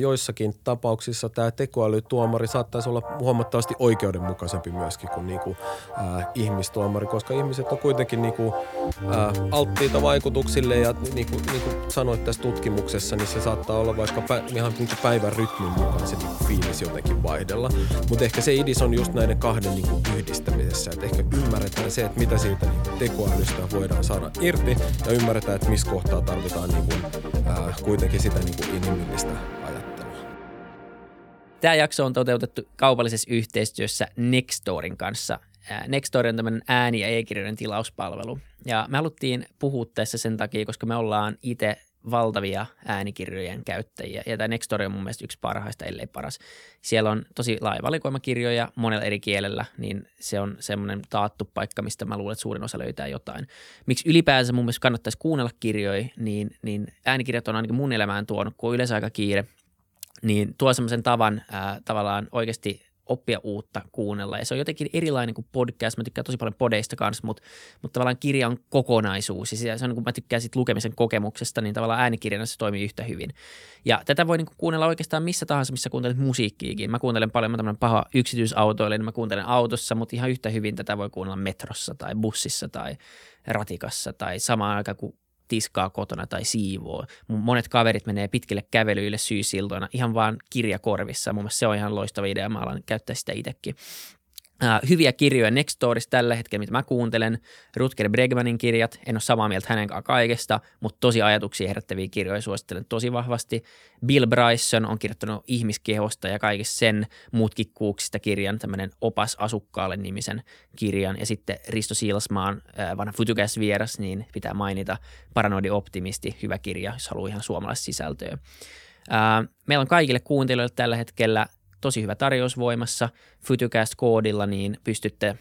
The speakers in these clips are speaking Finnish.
Joissakin tapauksissa tämä tekoälytuomari saattaisi olla huomattavasti oikeudenmukaisempi myöskin kuin, niin kuin äh, ihmistuomari, koska ihmiset on kuitenkin niin kuin, äh, alttiita vaikutuksille ja niin kuin, niin kuin sanoit tässä tutkimuksessa, niin se saattaa olla vaikka pä, ihan niin kuin päivän rytmin mukaan se niin kuin fiilis jotenkin vaihdella. Mutta ehkä se idis on just näiden kahden niin kuin yhdistämisessä, että ehkä ymmärretään se, että mitä siitä niin kuin tekoälystä voidaan saada irti ja ymmärretään, että missä kohtaa tarvitaan niin kuin, äh, kuitenkin sitä niin kuin inhimillistä Tämä jakso on toteutettu kaupallisessa yhteistyössä Nextorin kanssa. Nextory on tämmöinen ääni- ja e-kirjojen tilauspalvelu. Ja me haluttiin puhua tässä sen takia, koska me ollaan itse valtavia äänikirjojen käyttäjiä. Ja tämä Nextory on mun mielestä yksi parhaista, ellei paras. Siellä on tosi laaja valikoima kirjoja monella eri kielellä, niin se on semmoinen taattu paikka, mistä mä luulen, että suurin osa löytää jotain. Miksi ylipäänsä mun mielestä kannattaisi kuunnella kirjoja, niin, niin äänikirjat on ainakin mun elämään tuonut, kun on yleensä aika kiire – niin tuo semmoisen tavan ää, tavallaan oikeasti oppia uutta kuunnella. Ja se on jotenkin erilainen kuin podcast. Mä tykkään tosi paljon podeista kanssa, mutta, mutta tavallaan kirja on kokonaisuus. Ja se on, kun mä tykkään sit lukemisen kokemuksesta, niin tavallaan äänikirjana se toimii yhtä hyvin. Ja tätä voi niin kuunnella oikeastaan missä tahansa, missä kuuntelet musiikkiikin. Mä kuuntelen paljon, mä tämmöinen paha yksityisautoille, niin mä kuuntelen autossa, mutta ihan yhtä hyvin tätä voi kuunnella metrossa tai bussissa tai ratikassa tai samaan aikaan, kun tiskaa kotona tai siivoo. Monet kaverit menee pitkille kävelyille syysiltoina ihan vaan kirjakorvissa. Mun mielestä se on ihan loistava idea. Mä alan käyttää sitä itsekin. Uh, hyviä kirjoja Nextorissa tällä hetkellä, mitä mä kuuntelen. Rutger Bregmanin kirjat, en ole samaa mieltä hänen kanssaan kaikesta, mutta tosi ajatuksia herättäviä kirjoja suosittelen tosi vahvasti. Bill Bryson on kirjoittanut ihmiskehosta ja kaikista sen mutkikkuuksista kirjan, tämmöinen opas asukkaalle nimisen kirjan. Ja sitten Risto Silsmaan, uh, vanha Futugas vieras, niin pitää mainita Paranoidi optimisti, hyvä kirja, jos haluaa ihan suomalaista sisältöä. Uh, meillä on kaikille kuuntelijoille tällä hetkellä tosi hyvä tarjous voimassa. Futucast-koodilla niin pystytte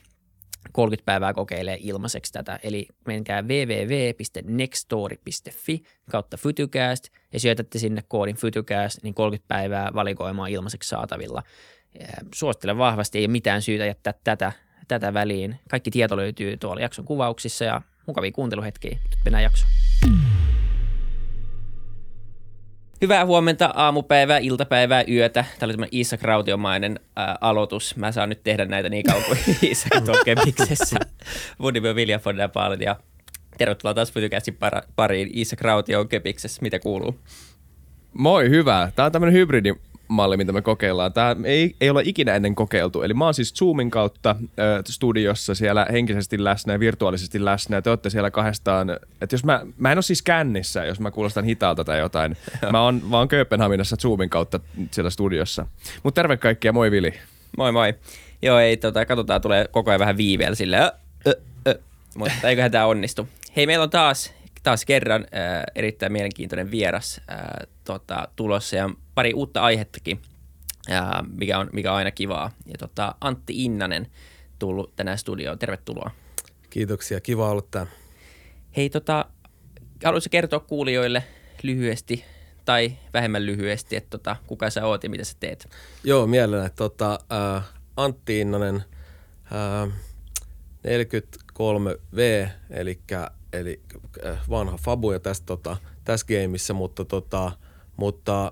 30 päivää kokeilemaan ilmaiseksi tätä. Eli menkää www.nextory.fi kautta Futucast ja syötätte sinne koodin Futucast, niin 30 päivää valikoimaa ilmaiseksi saatavilla. Suosittelen vahvasti, ei ole mitään syytä jättää tätä, tätä väliin. Kaikki tieto löytyy tuolla jakson kuvauksissa ja mukavia kuunteluhetkiä. Nyt mennään jaksoon. Hyvää huomenta, aamupäivää, iltapäivää, yötä. Tämä oli tämmöinen Iisak Rautiomainen ää, aloitus. Mä saan nyt tehdä näitä niin kauan kuin Iisak on kepiksessä. Mun nimi on Vilja von der ja tervetuloa taas Fytykästin pariin. Iisak Rautio kepiksessä. Mitä kuuluu? Moi, hyvä. Tämä on tämmöinen hybridi malli, mitä me kokeillaan. Tämä ei, ei ole ikinä ennen kokeiltu. Eli mä oon siis Zoomin kautta äh, studiossa siellä henkisesti läsnä ja virtuaalisesti läsnä. Ja te olette siellä kahdestaan. Että jos mä, mä en ole siis kännissä, jos mä kuulostan hitaalta tai jotain. mä oon vaan Kööpenhaminassa Zoomin kautta siellä studiossa. Mutta terve kaikkia, moi Vili. Moi moi. Joo, ei, tota, katsotaan, tulee koko ajan vähän viiveellä silleen. Mutta eiköhän tämä onnistu. Hei, meillä on taas taas kerran äh, erittäin mielenkiintoinen vieras äh, tota, tulossa ja pari uutta aihettakin, äh, mikä, on, mikä on aina kivaa. Ja tota, Antti Innanen tullut tänään studioon. Tervetuloa. Kiitoksia, kiva olla täällä. Hei, tota, haluaisitko kertoa kuulijoille lyhyesti tai vähemmän lyhyesti, että tota, kuka sä oot ja mitä sä teet? Joo, mielellään. Tota, äh, Antti Innanen, äh, 43V, eli eli äh, vanha fabuja tässä, tota, tässä gameissa, mutta, tota, mutta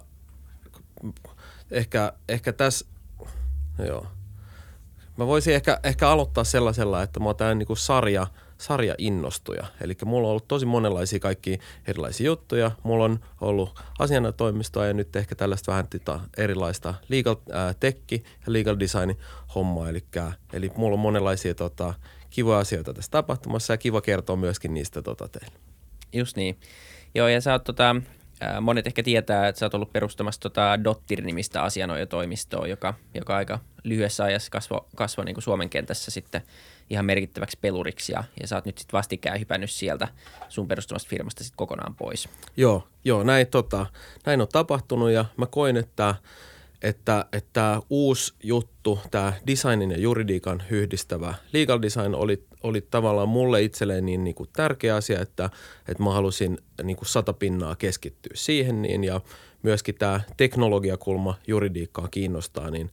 ehkä, ehkä tässä, joo. Mä voisin ehkä, ehkä aloittaa sellaisella, että mä oon tää niinku sarja, sarja innostuja. Eli mulla on ollut tosi monenlaisia kaikki erilaisia juttuja. Mulla on ollut asianatoimistoa ja nyt ehkä tällaista vähän tita, erilaista legal äh, tekki ja legal design hommaa. Eli, eli mulla on monenlaisia tota, kivoja asioita tässä tapahtumassa ja kiva kertoa myöskin niistä tota teille. Just niin. Joo, ja sä oot tota, monet ehkä tietää, että sä oot ollut perustamassa tota Dottir-nimistä asianajotoimistoa, joka, joka aika lyhyessä ajassa kasvoi kasvo niin kuin Suomen kentässä sitten ihan merkittäväksi peluriksi ja, ja sä oot nyt sitten vastikään hypännyt sieltä sun perustamasta firmasta sitten kokonaan pois. Joo, joo näin, tota, näin on tapahtunut ja mä koin, että – että, että uusi juttu, tämä designin ja juridiikan yhdistävä legal design oli, oli tavallaan mulle itselleen niin, niin kuin tärkeä asia, että, että mä halusin niin kuin sata pinnaa keskittyä siihen niin, ja myöskin tämä teknologiakulma juridiikkaa kiinnostaa, niin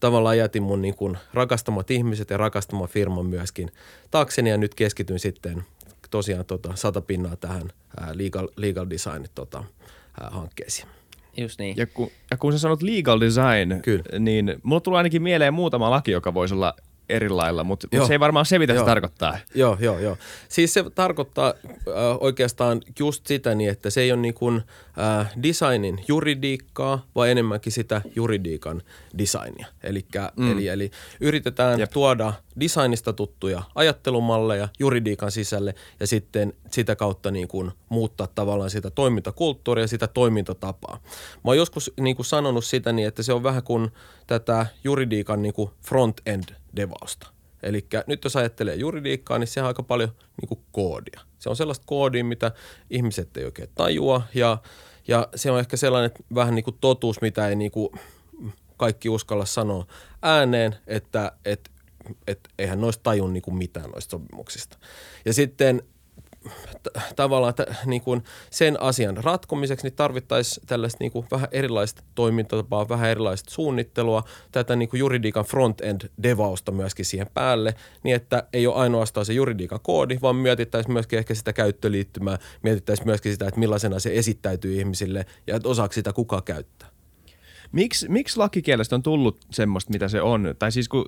tavallaan jätin mun niin kuin rakastamat ihmiset ja rakastama firman myöskin taakseni ja nyt keskityn sitten tosiaan tota, sata pinnaa tähän legal, legal design tota, ää, hankkeisiin. Just niin. Ja kun, ja kun sä sanot legal design, Kyllä. niin mulla tulee ainakin mieleen muutama laki, joka voisi olla eri lailla, mutta mut se ei varmaan se, mitä Joo. se tarkoittaa. Joo, joo, joo. Siis se tarkoittaa äh, oikeastaan just sitä niin, että se ei ole niin kuin, äh, designin juridiikkaa, vaan enemmänkin sitä juridiikan designia. Elikkä, mm. eli, eli yritetään Jep. Jep. tuoda designista tuttuja ajattelumalleja juridiikan sisälle ja sitten sitä kautta niin kuin muuttaa tavallaan sitä toimintakulttuuria, sitä toimintatapaa. Mä oon joskus niin kuin sanonut sitä niin, että se on vähän kuin tätä juridiikan niin kuin front-end devausta. Eli nyt jos ajattelee juridiikkaa, niin sehän on aika paljon niin kuin koodia. Se on sellaista koodia, mitä ihmiset ei oikein tajua ja, ja se on ehkä sellainen että vähän niin kuin totuus, mitä ei niin kuin kaikki uskalla sanoa ääneen, että et, et, eihän noista tajun niin kuin mitään noista sopimuksista. Ja sitten t- tavallaan t- niin kuin sen asian ratkomiseksi niin tarvittaisiin tällaista niin kuin vähän erilaista toimintatapaa, vähän erilaista suunnittelua, tätä niin kuin juridiikan front-end devausta myöskin siihen päälle, niin että ei ole ainoastaan se juridiikan koodi, vaan mietittäisiin myöskin ehkä sitä käyttöliittymää, mietittäisiin myöskin sitä, että millaisena se esittäytyy ihmisille ja että osaako sitä kuka käyttää. Miksi, miksi lakikielestä on tullut semmoista, mitä se on? Tai siis kun,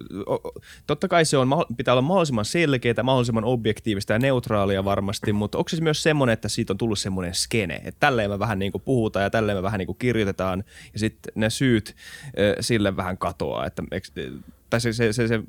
totta kai se on, pitää olla mahdollisimman selkeää, mahdollisimman objektiivista ja neutraalia varmasti, mutta onko se myös semmoinen, että siitä on tullut semmoinen skene, että tälleen me vähän niin kuin puhutaan ja tälleen me vähän niin kuin kirjoitetaan ja sitten ne syyt sille vähän katoaa, että tai se, se, se, se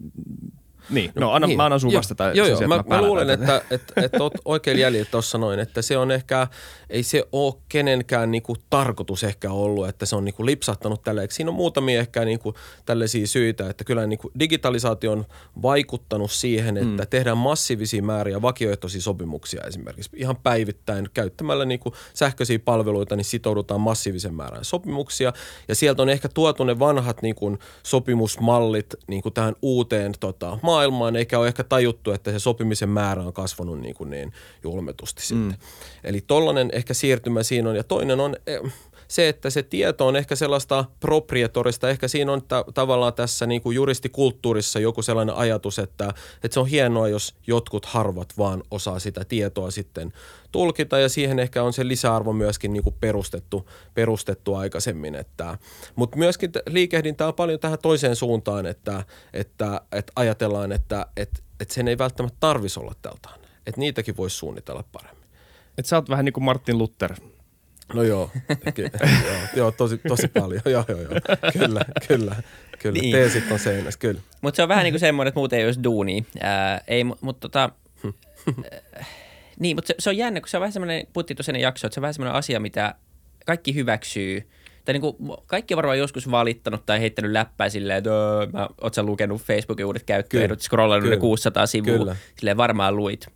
niin, no anna, niin. mä annan sun Joo, vastata. Joo, joo. sijaan, Mä, mä luulen, että, että, että oot oikein jäljellä tuossa noin, että se on ehkä, ei se ole kenenkään niinku tarkoitus ehkä ollut, että se on niinku lipsahtanut tälleen. Siinä on muutamia ehkä niinku tällaisia syitä, että kyllä niinku digitalisaatio on vaikuttanut siihen, että mm. tehdään massiivisia määriä vakioehtoisia sopimuksia esimerkiksi. Ihan päivittäin käyttämällä niinku sähköisiä palveluita, niin sitoudutaan massiivisen määrän sopimuksia. Ja sieltä on ehkä tuotu ne vanhat niinku sopimusmallit niinku tähän uuteen tota, maailmaan, eikä ole ehkä tajuttu, että se sopimisen määrä on kasvanut niin, kuin niin julmetusti mm. sitten. Eli tollainen ehkä siirtymä siinä on. Ja toinen on eh, se, että se tieto on ehkä sellaista proprietorista. Ehkä siinä on ta- tavallaan tässä niin kuin juristikulttuurissa joku sellainen ajatus, että, että se on hienoa, jos jotkut harvat vaan osaa sitä tietoa sitten tulkita ja siihen ehkä on se lisäarvo myöskin niin kuin perustettu, perustettu aikaisemmin. Että, mutta myöskin liikehdintää on paljon tähän toiseen suuntaan, että, että, että ajatellaan, että, että, että sen ei välttämättä tarvisi olla tältä. Että niitäkin voisi suunnitella paremmin. Et sä oot vähän niin kuin Martin Luther. No joo, ky- joo, joo tosi, tosi paljon. joo, joo, joo. Kyllä, kyllä, kyllä. Niin. Teesit on seinässä, kyllä. Mutta se on vähän niin kuin semmoinen, että muuten ei olisi duunia. Ää, ei, mutta tota, äh, niin, mutta se, se, on jännä, kun se on vähän semmoinen, puhuttiin tuossa jaksoa, että se on vähän semmoinen asia, mitä kaikki hyväksyy. Tai niin kuin, kaikki on varmaan joskus valittanut tai heittänyt läppää silleen, että öö, mä, oot sä lukenut Facebookin uudet käyttöehdot, scrollannut ne Kyllä. 600 sivua, Kyllä. silleen varmaan luit.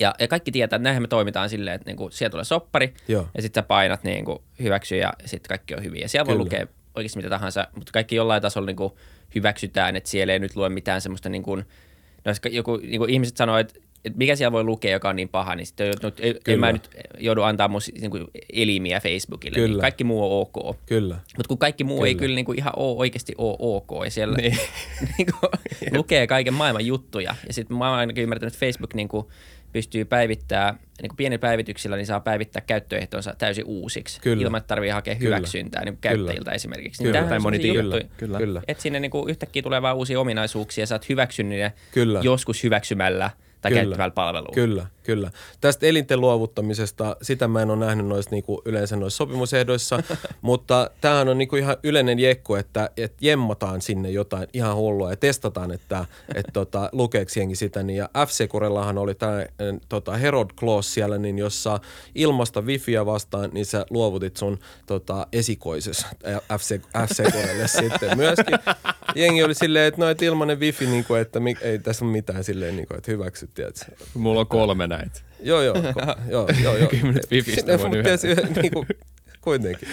Ja, ja kaikki tietää, että näinhän me toimitaan silleen, että niinku, siellä tulee soppari Joo. ja sitten sä painat niinku, hyväksy ja sitten kaikki on hyviä. Ja siellä voi Kyllä. lukea oikeasti mitä tahansa, mutta kaikki jollain tasolla niinku, hyväksytään, että siellä ei nyt lue mitään semmoista, niinku, no, joku, niinku, ihmiset sanoo, että että mikä siellä voi lukea, joka on niin paha, niin sitten ei, en mä nyt joudu antaa mun niin kuin, elimiä Facebookille. Niin Kyllä. kaikki muu on ok. Kyllä. Mutta kun kaikki muu kyllä. ei Kyllä. niin kuin ihan ole, oikeasti ole ok, ja siellä Niin. niin kuin, lukee kaiken maailman juttuja. Ja sitten mä oon ainakin ymmärtänyt, että Facebook niin kuin, pystyy päivittämään, niin kuin pienillä päivityksillä, niin saa päivittää käyttöehtonsa täysin uusiksi, Kyllä. ilman, että tarvii hakea Kyllä. hyväksyntää niin kuin Kyllä. käyttäjiltä esimerkiksi. Kyllä. tämähän Tai on moni Kyllä. Kyllä. Että sinne niin kuin yhtäkkiä tulee vaan uusia ominaisuuksia, sä oot hyväksynyt ne Kyllä. joskus hyväksymällä tai Kyllä. käyttämällä palvelua. Kyllä, kyllä. Tästä elinten luovuttamisesta, sitä mä en ole nähnyt noissa niinku yleensä noissa sopimusehdoissa, mutta tämähän on niinku ihan yleinen jekku, että, että jemmataan sinne jotain ihan hullua ja testataan, että et tota, lukeeko jengi sitä. Niin, ja f oli tämä tota, Herod Clause siellä, niin jossa ilmasta wifiä vastaan, niin sä luovutit sun tota, esikoisessa F-Securelle sitten myöskin. Jengi oli silleen, että no, et ilmanen wifi, niin kuin, että mi- ei tässä ole mitään silleen, niin kuin, että hyväksyt, tiedätkö? Mulla on kolme näitä. Joo, joo, ko- joo, joo, joo. Kymmenet Sinne, voin se, niinku, kuitenkin.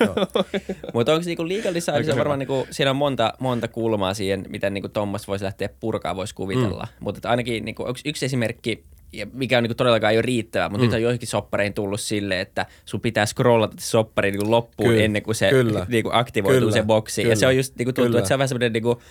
Joo. Mutta onko niinku legal design, se varmaan niinku, siinä on monta, monta kulmaa siihen, miten niinku tuommoista voisi lähteä purkaa, voisi kuvitella. Mm. Mutta ainakin niinku, onko yksi esimerkki, ja mikä on niinku todellakaan ei ole riittävä, mutta mm. nyt on joihinkin soppareihin tullut silleen, että sun pitää scrollata soppari niinku loppuun Kyllä, ennen kuin se kyllä. niinku aktivoituu Kyllä, se boksi. Ja kyllä, se on just niinku tuntuu, kyllä. että se on vähän semmoinen niinku,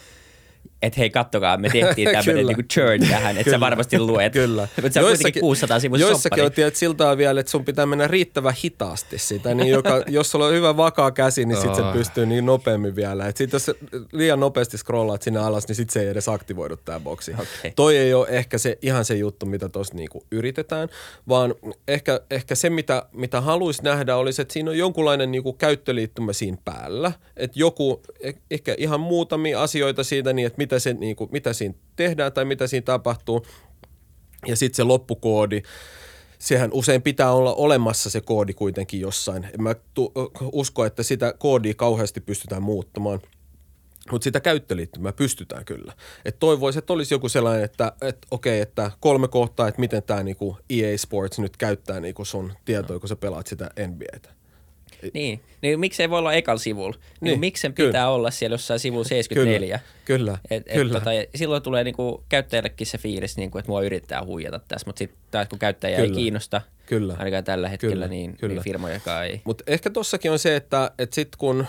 että hei kattokaa, me tehtiin tämmöinen niinku churn tähän, että sä varmasti luet. Kyllä. Mutta sä on kuitenkin 600 sivun Joissakin soppari. on tiedät, siltaa vielä, että sun pitää mennä riittävän hitaasti sitä, niin joka, jos sulla on hyvä vakaa käsi, niin sit se pystyy niin nopeammin vielä. Et sit jos liian nopeasti scrollaat sinne alas, niin sit se ei edes aktivoidu tää boksi. Okei. Toi ei ole ehkä se, ihan se juttu, mitä tuossa niinku yritetään, vaan ehkä, ehkä se, mitä, mitä haluaisi nähdä, olisi, että siinä on jonkunlainen niinku käyttöliittymä siinä päällä. Että joku, eh- ehkä ihan muutamia asioita siitä, niin että mitä, se, niinku, mitä siinä tehdään tai mitä siinä tapahtuu. Ja sitten se loppukoodi, sehän usein pitää olla olemassa se koodi kuitenkin jossain. En mä tu- usko, että sitä koodia kauheasti pystytään muuttamaan. Mutta sitä käyttöliittymää pystytään kyllä. Et toivoisin, että olisi joku sellainen, että et, okei, että kolme kohtaa, että miten tämä niinku EA Sports nyt käyttää niinku sun tietoja, kun sä pelaat sitä NBAtä. Niin, niin miksei voi olla ekal sivulla? Niin, Niin, niin miksi sen kyllä. pitää olla siellä jossain sivulla 74? Kyllä, Et, et, kyllä. tota, silloin tulee niinku käyttäjällekin se fiilis, niinku, että mua yrittää huijata tässä, mutta sitten taas kun käyttäjä ei Kyllä. kiinnosta, Kyllä. ainakaan tällä hetkellä, Kyllä, niin, kyllä. niin firmojakaan ei. Mutta ehkä tossakin on se, että, että sitten kun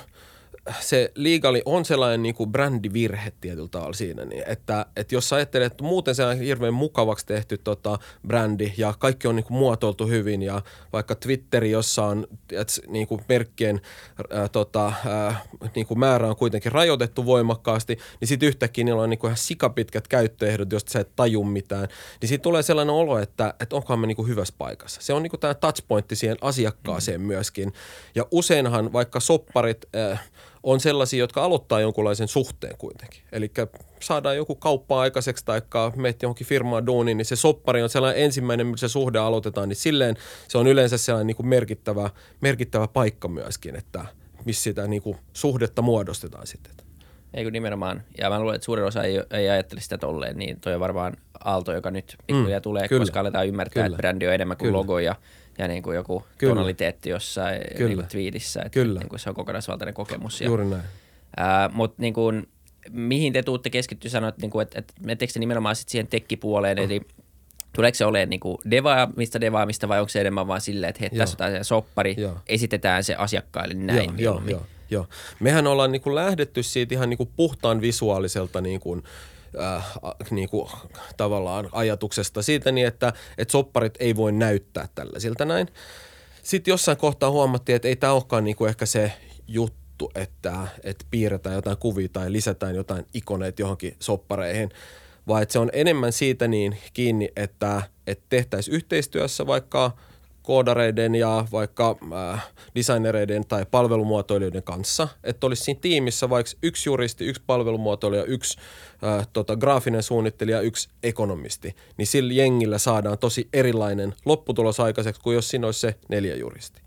se liigali on sellainen niin kuin brändivirhe tietyllä tavalla siinä, niin että, että jos ajattelet, että muuten se on hirveän mukavaksi tehty tota, brändi ja kaikki on niin kuin muotoiltu hyvin ja vaikka Twitteri, jossa on et, niin kuin merkkien ää, tota, ää, niin kuin määrä on kuitenkin rajoitettu voimakkaasti, niin sitten yhtäkkiä niillä on niin kuin ihan sikapitkät käyttöehdot, josta sä et taju mitään, niin siitä tulee sellainen olo, että, että onkohan me niin kuin hyvässä paikassa. Se on niin kuin tämä touchpointti siihen asiakkaaseen myöskin. Ja useinhan vaikka sopparit äh, on sellaisia, jotka aloittaa jonkunlaisen suhteen kuitenkin. Eli saadaan joku kauppa aikaiseksi tai meet johonkin firmaan duuniin, niin se soppari on sellainen ensimmäinen, millä se suhde aloitetaan, niin silleen se on yleensä sellainen niin kuin merkittävä, merkittävä paikka myöskin, että missä sitä niin kuin suhdetta muodostetaan sitten. Ei kun nimenomaan. Ja mä luulen, että suurin osa ei, ei ajattele sitä tolleen, niin toi on varmaan aalto, joka nyt pikkuhiljaa Mm, tulee, kyllä. koska aletaan ymmärtää, Kyllä. että brändi on enemmän kuin Kyllä. logo ja, ja niin kuin joku Kyllä. tonaliteetti jossain Kyllä. niin kuin twiitissä. Että Kyllä. Niin kuin se on kokonaisvaltainen kokemus. Ja, Juuri näin. ää, Mutta niin kuin, mihin te tuutte keskittyä sanoa, että, niin kuin, että, että menettekö te nimenomaan sit siihen tekkipuoleen, eli Tuleeko se olemaan niinku devaamista devaamista vai onko se enemmän vaan silleen, että hei, tässä on tämä soppari, Joo. esitetään se asiakkaille näin Joo, joo, mieluummin. joo, joo. Mehän ollaan niin kuin lähdetty siitä ihan niin kuin puhtaan visuaaliselta niin kuin, äh, niin kuin, tavallaan ajatuksesta siitä niin, että, että sopparit ei voi näyttää tällaisilta näin. Sitten jossain kohtaa huomattiin, että ei tämä olekaan niin kuin ehkä se juttu, että, että piirretään jotain kuvia tai lisätään jotain ikoneita johonkin soppareihin, vaan että se on enemmän siitä niin kiinni, että, että tehtäisiin yhteistyössä vaikka koodareiden ja vaikka äh, designereiden tai palvelumuotoilijoiden kanssa, että olisi siinä tiimissä vaikka yksi juristi, yksi palvelumuotoilija, yksi äh, tota, graafinen suunnittelija, yksi ekonomisti, niin sillä jengillä saadaan tosi erilainen lopputulos aikaiseksi kuin jos siinä olisi se neljä juristi.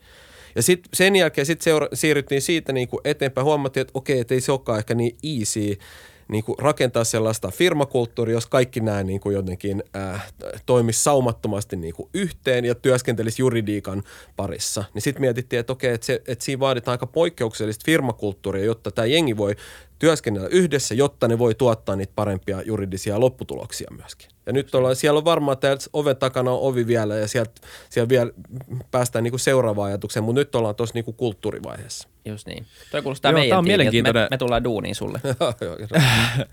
Ja sitten sen jälkeen sit seura- siirryttiin siitä niinku eteenpäin. Huomattiin, että okei, että ei se olekaan ehkä niin easy niinku rakentaa sellaista firmakulttuuria, jos kaikki nämä niinku jotenkin äh, toimisi saumattomasti niinku yhteen ja työskentelisi juridiikan parissa. Niin sitten mietittiin, että okei, että, se, että siinä vaaditaan aika poikkeuksellista firmakulttuuria, jotta tämä jengi voi työskennellä yhdessä, jotta ne voi tuottaa niitä parempia juridisia lopputuloksia myöskin. Ja nyt ollaan, siellä on varmaan, että oven takana on ovi vielä ja sieltä, siellä vielä päästään niinku seuraavaan ajatukseen, mutta nyt ollaan tuossa niinku kulttuurivaiheessa. Just niin. Toi kuulostaa Joo, meidän tää on mielenkiintoinen- Me, me tullaan duuniin sulle. Joo, joo,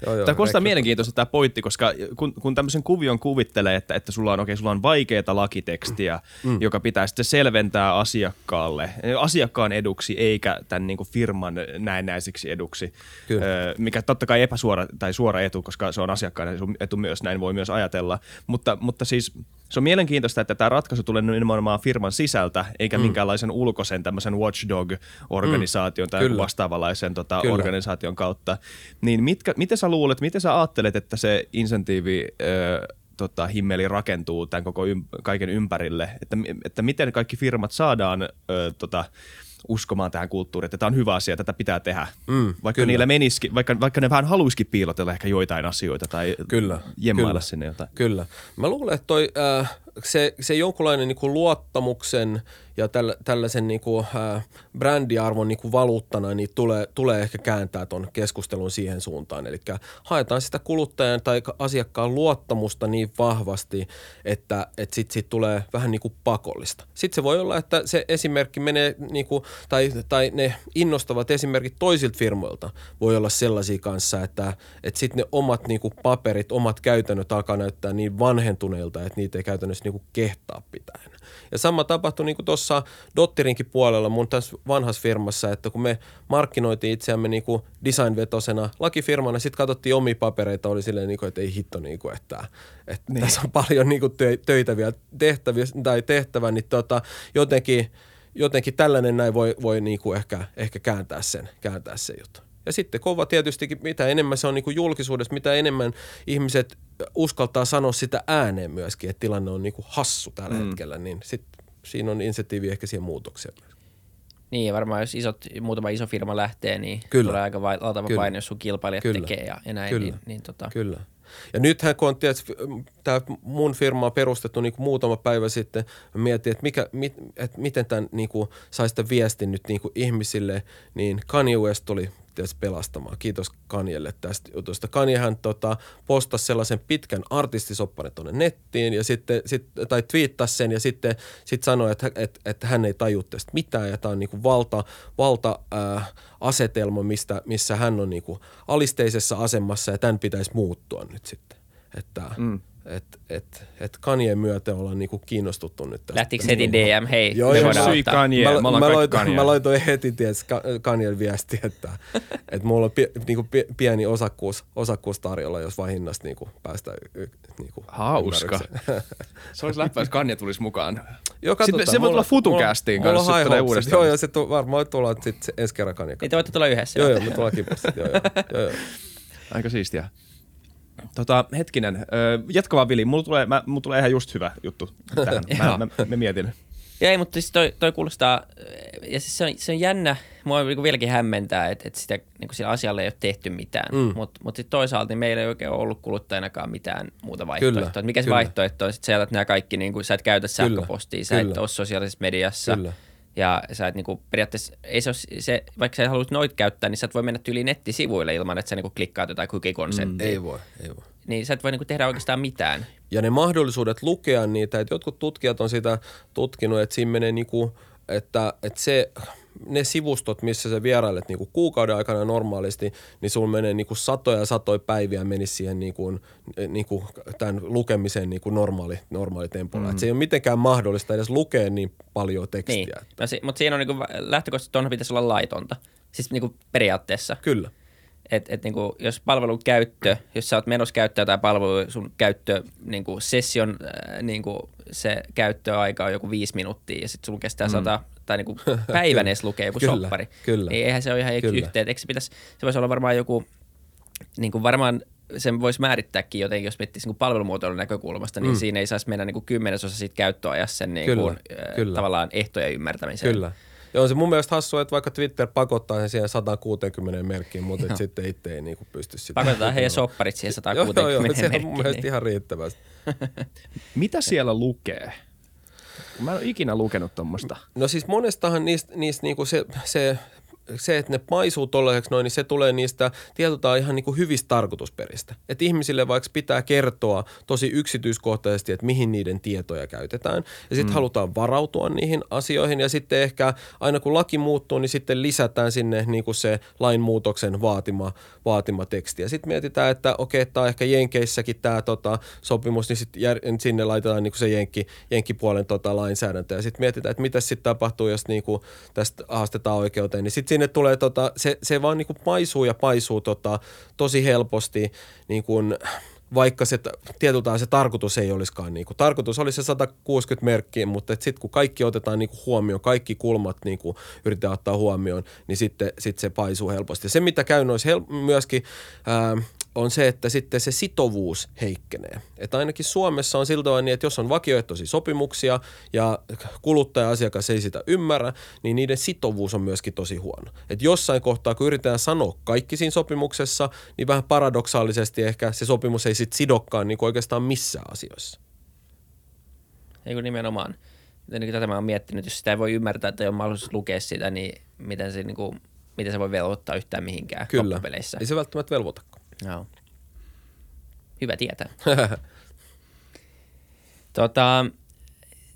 joo, joo, Tämä kuulostaa mielenkiintoista tämä pointti, koska kun, kun tämmöisen kuvion kuvittelee, että, että sulla on, okay, sulla on vaikeaa lakitekstiä, mm. joka pitää sitten selventää asiakkaalle, asiakkaan eduksi eikä tämän niin kuin firman näennäiseksi eduksi, Kyllä. Ö, mikä totta kai epäsuora tai suora etu, koska se on asiakkaan etu myös, näin voi myös ajatella. Mutta, mutta siis se on mielenkiintoista, että tämä ratkaisu tulee nimenomaan firman sisältä, eikä mm. minkäänlaisen ulkoisen tämmöisen watchdog-organisaation mm. tai Kyllä. vastaavanlaisen tota, Kyllä. organisaation kautta. Niin mitkä, miten sä luulet, miten sä ajattelet, että se insentiivi ö, tota, himmeli rakentuu tämän koko ym, kaiken ympärille? Että, että miten kaikki firmat saadaan ö, tota, uskomaan tähän kulttuuriin, että tämä on hyvä asia, tätä pitää tehdä. Mm, vaikka, kyllä. niillä menisikin, vaikka, vaikka ne vähän haluisikin piilotella ehkä joitain asioita tai Kyllä, jemmailla kyllä. sinne jotain. Kyllä. Mä luulen, että toi, äh, se, se jonkunlainen niin kuin luottamuksen ja tällä, tällaisen niin kuin, äh, brändiarvon niin kuin valuuttana niin tulee, tulee ehkä kääntää tuon keskustelun siihen suuntaan. Eli haetaan sitä kuluttajan tai asiakkaan luottamusta niin vahvasti, että, että sitten sit tulee vähän niin kuin pakollista. Sitten se voi olla, että se esimerkki menee, niin kuin, tai, tai ne innostavat esimerkit toisilta firmoilta voi olla sellaisia kanssa, että, että sitten ne omat niin kuin paperit, omat käytännöt alkaa näyttää niin vanhentuneilta, että niitä ei käytännössä niin kuin kehtaa pitää enää. Ja sama tapahtui niin kuin tuossa Dottirinkin puolella mun tässä vanhassa firmassa, että kun me markkinoitiin itseämme niin kuin designvetosena lakifirmana, sitten katsottiin omia papereita, oli silleen, niin kuin, että ei hitto, niin kuin, että, että niin. tässä on paljon niin kuin töitä vielä tehtäviä, tai tehtävä, niin tota, jotenkin, jotenkin tällainen näin voi, voi niin kuin ehkä, ehkä kääntää sen, kääntää sen juttu. Ja sitten kova tietysti, mitä enemmän se on niin kuin julkisuudessa, mitä enemmän ihmiset uskaltaa sanoa sitä ääneen myöskin, että tilanne on niin kuin hassu tällä mm. hetkellä, niin sitten siinä on insentiivi ehkä siihen muutokseen. Niin, varmaan jos isot, muutama iso firma lähtee, niin Kyllä. tulee aika valtava paine, jos sun kilpailijat Kyllä. tekee ja, ja näin. Kyllä. Niin, niin tota. Kyllä. Ja nythän kun on tietysti, tämä mun firma on perustettu niin kuin muutama päivä sitten, mietin, että, mikä, mit, että miten tämän niin kuin, sai sitä viestin nyt niin kuin ihmisille, niin Kanye West tuli tietysti pelastamaan. Kiitos Kanjelle tästä jutusta. Kanjehan tota, postasi sellaisen pitkän artistisopparin tuonne nettiin ja sitten, sit, tai twiittasi sen ja sitten sit sanoi, että, että, että hän ei taju tästä mitään ja tämä on niinku valta, valta äh, asetelma, mistä, missä hän on niinku alisteisessa asemassa ja tämän pitäisi muuttua nyt sitten. Että, mm että et, et Kanye myötä ollaan niinku kiinnostuttu nyt tästä. Lähtikö heti DM, hei, joo, me voidaan ottaa. Kanye, mä, mä, laitoin, Kanye. mä laitoin heti ties Kanyen viesti, että et mulla on pie, niinku pieni osakkuus, osakkuus tarjolla, jos vaan hinnasta niinku päästään niinku Hauska. se olisi läppä, jos Kanye tulisi mukaan. Joo, katsotaan. se voi tulla FutuCastiin kanssa. Mulla on high hopes, joo, joo, se varmaan tullaan sitten ensi kerran Kanye. Niin te voitte tulla yhdessä. Joo, joo, me tullaan kipussa. joo, joo, joo, joo. Aika siistiä. Tota, hetkinen, öö, jatka vaan Vili, mulla tulee, mä, mulla tulee ihan just hyvä juttu tähän. mä, mä, mä, mietin. Ja ei, mutta siis toi, toi kuulostaa, ja siis se on, se on jännä, mua niin vieläkin hämmentää, että, että sitä, niin sillä asialle ei ole tehty mitään, mm. mutta mut sitten toisaalta niin meillä ei oikein ollut kuluttajanakaan mitään muuta vaihtoehtoa. Kyllä, mikä se kyllä. vaihtoehto on? Sitten sä nämä kaikki, niin kuin, sä et käytä sähköpostia, sä kyllä. et ole sosiaalisessa mediassa. Kyllä ja sä et niinku, periaatteessa, ei se, se vaikka sä haluat noit käyttää, niin sä et voi mennä yli nettisivuille ilman, että sä niinku klikkaat jotain cookie-konsenttia. Mm, ei voi, ei voi. Niin sä et voi niinku tehdä oikeastaan mitään. Ja ne mahdollisuudet lukea niitä, että jotkut tutkijat on sitä tutkinut, että siinä menee niinku, että, että se ne sivustot, missä sä vierailet niin kuin kuukauden aikana normaalisti, niin sulla menee niin kuin satoja ja satoja päiviä meni siihen niin kuin, niin kuin tämän lukemiseen niin kuin normaali, normaali tempolla. Mm. se ei ole mitenkään mahdollista edes lukea niin paljon tekstiä. Niin. No, si- mutta siinä on niin kuin, lähtökohtaisesti tuonne pitäisi olla laitonta. Siis niin kuin periaatteessa. Kyllä. Et, et niin kuin, jos palvelun käyttö, jos sä oot menossa käyttää jotain palvelua, sun käyttö, niin kuin session, äh, niin kuin se käyttöaika on joku viisi minuuttia ja sitten sulla kestää mm. sata tai niin kuin päivän edes lukee joku kyllä, soppari. Kyllä. Niin eihän se ole ihan kyllä. yhteen. Eikö se, pitäisi, se voisi olla varmaan joku, niin kuin varmaan sen voisi määrittääkin jotenkin, jos miettii niin palvelumuotoilun näkökulmasta, niin mm. siinä ei saisi mennä niin kuin kymmenesosa siitä käyttöajassa sen niin kuin, kyllä, äh, kyllä. tavallaan ehtojen ymmärtämiseen. Kyllä. Ja on se mun mielestä hassua, että vaikka Twitter pakottaa sen siihen 160 merkkiin, mutta no. sitten itse ei niinku pysty sitä. Pakotetaan heidän sopparit siihen 160 joo, joo, joo, se on mun mielestä niin. ihan riittävästi. Mitä siellä lukee? Mä en ole ikinä lukenut tuommoista. No siis monestahan niistä, niistä niinku se, se se, että ne paisuu tollaiseksi noin, niin se tulee niistä tietyllä ihan niin kuin hyvistä tarkoitusperistä. Että ihmisille vaikka pitää kertoa tosi yksityiskohtaisesti, että mihin niiden tietoja käytetään. Ja sitten mm. halutaan varautua niihin asioihin ja sitten ehkä aina kun laki muuttuu, niin sitten lisätään sinne niin kuin se lainmuutoksen vaatima, vaatima teksti. Ja sitten mietitään, että okei, tämä on ehkä Jenkeissäkin tämä tota, sopimus, niin sitten jär, sinne laitetaan niin kuin se Jenki, Jenkkipuolen tota, lainsäädäntö. Ja sitten mietitään, että mitä sitten tapahtuu, jos niin kuin tästä haastetaan oikeuteen. Niin sitten sinne tulee, tota, se, se vaan niin kuin paisuu ja paisuu tota, tosi helposti niin kuin, vaikka se tietyltään se tarkoitus ei olisikaan. Niin kuin, tarkoitus oli se 160 merkkiä, mutta sitten kun kaikki otetaan niin kuin huomioon, kaikki kulmat niin kuin yritetään ottaa huomioon, niin sitten sit se paisuu helposti. Se, mitä käy noissa hel- myöskin, ää, on se, että sitten se sitovuus heikkenee. Että ainakin Suomessa on siltä niin, että jos on vakioehtoisia sopimuksia ja kuluttaja-asiakas ei sitä ymmärrä, niin niiden sitovuus on myöskin tosi huono. Että jossain kohtaa, kun yritetään sanoa kaikki siinä sopimuksessa, niin vähän paradoksaalisesti ehkä se sopimus ei sitten sidokkaan niin oikeastaan missään asioissa. Ei kun nimenomaan. Tätä mä oon miettinyt, jos sitä ei voi ymmärtää, että ei ole mahdollisuus lukea sitä, niin miten se, niin kuin, miten se voi velvoittaa yhtään mihinkään Kyllä. loppupeleissä. Ei se välttämättä velvoitakaan. Joo. Hyvä tietää. tota,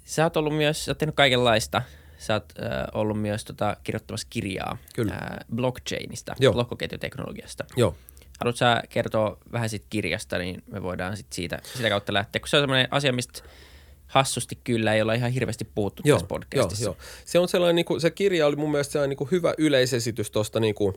sä oot ollut myös, sä oot tehnyt kaikenlaista. Sä oot äh, ollut myös tota, kirjoittamassa kirjaa Kyllä. Äh, blockchainista, Joo. lohkoketjuteknologiasta. Joo. Haluatko sä kertoa vähän siitä kirjasta, niin me voidaan sit siitä, sitä kautta lähteä, kun se on semmoinen asia, mistä hassusti kyllä ei olla ihan hirveästi puhuttu Joo, tässä podcastissa. Joo, joo. Se on sellainen, niin kuin, se kirja oli mun mielestä sellainen niin kuin hyvä yleisesitys tuosta niin kuin,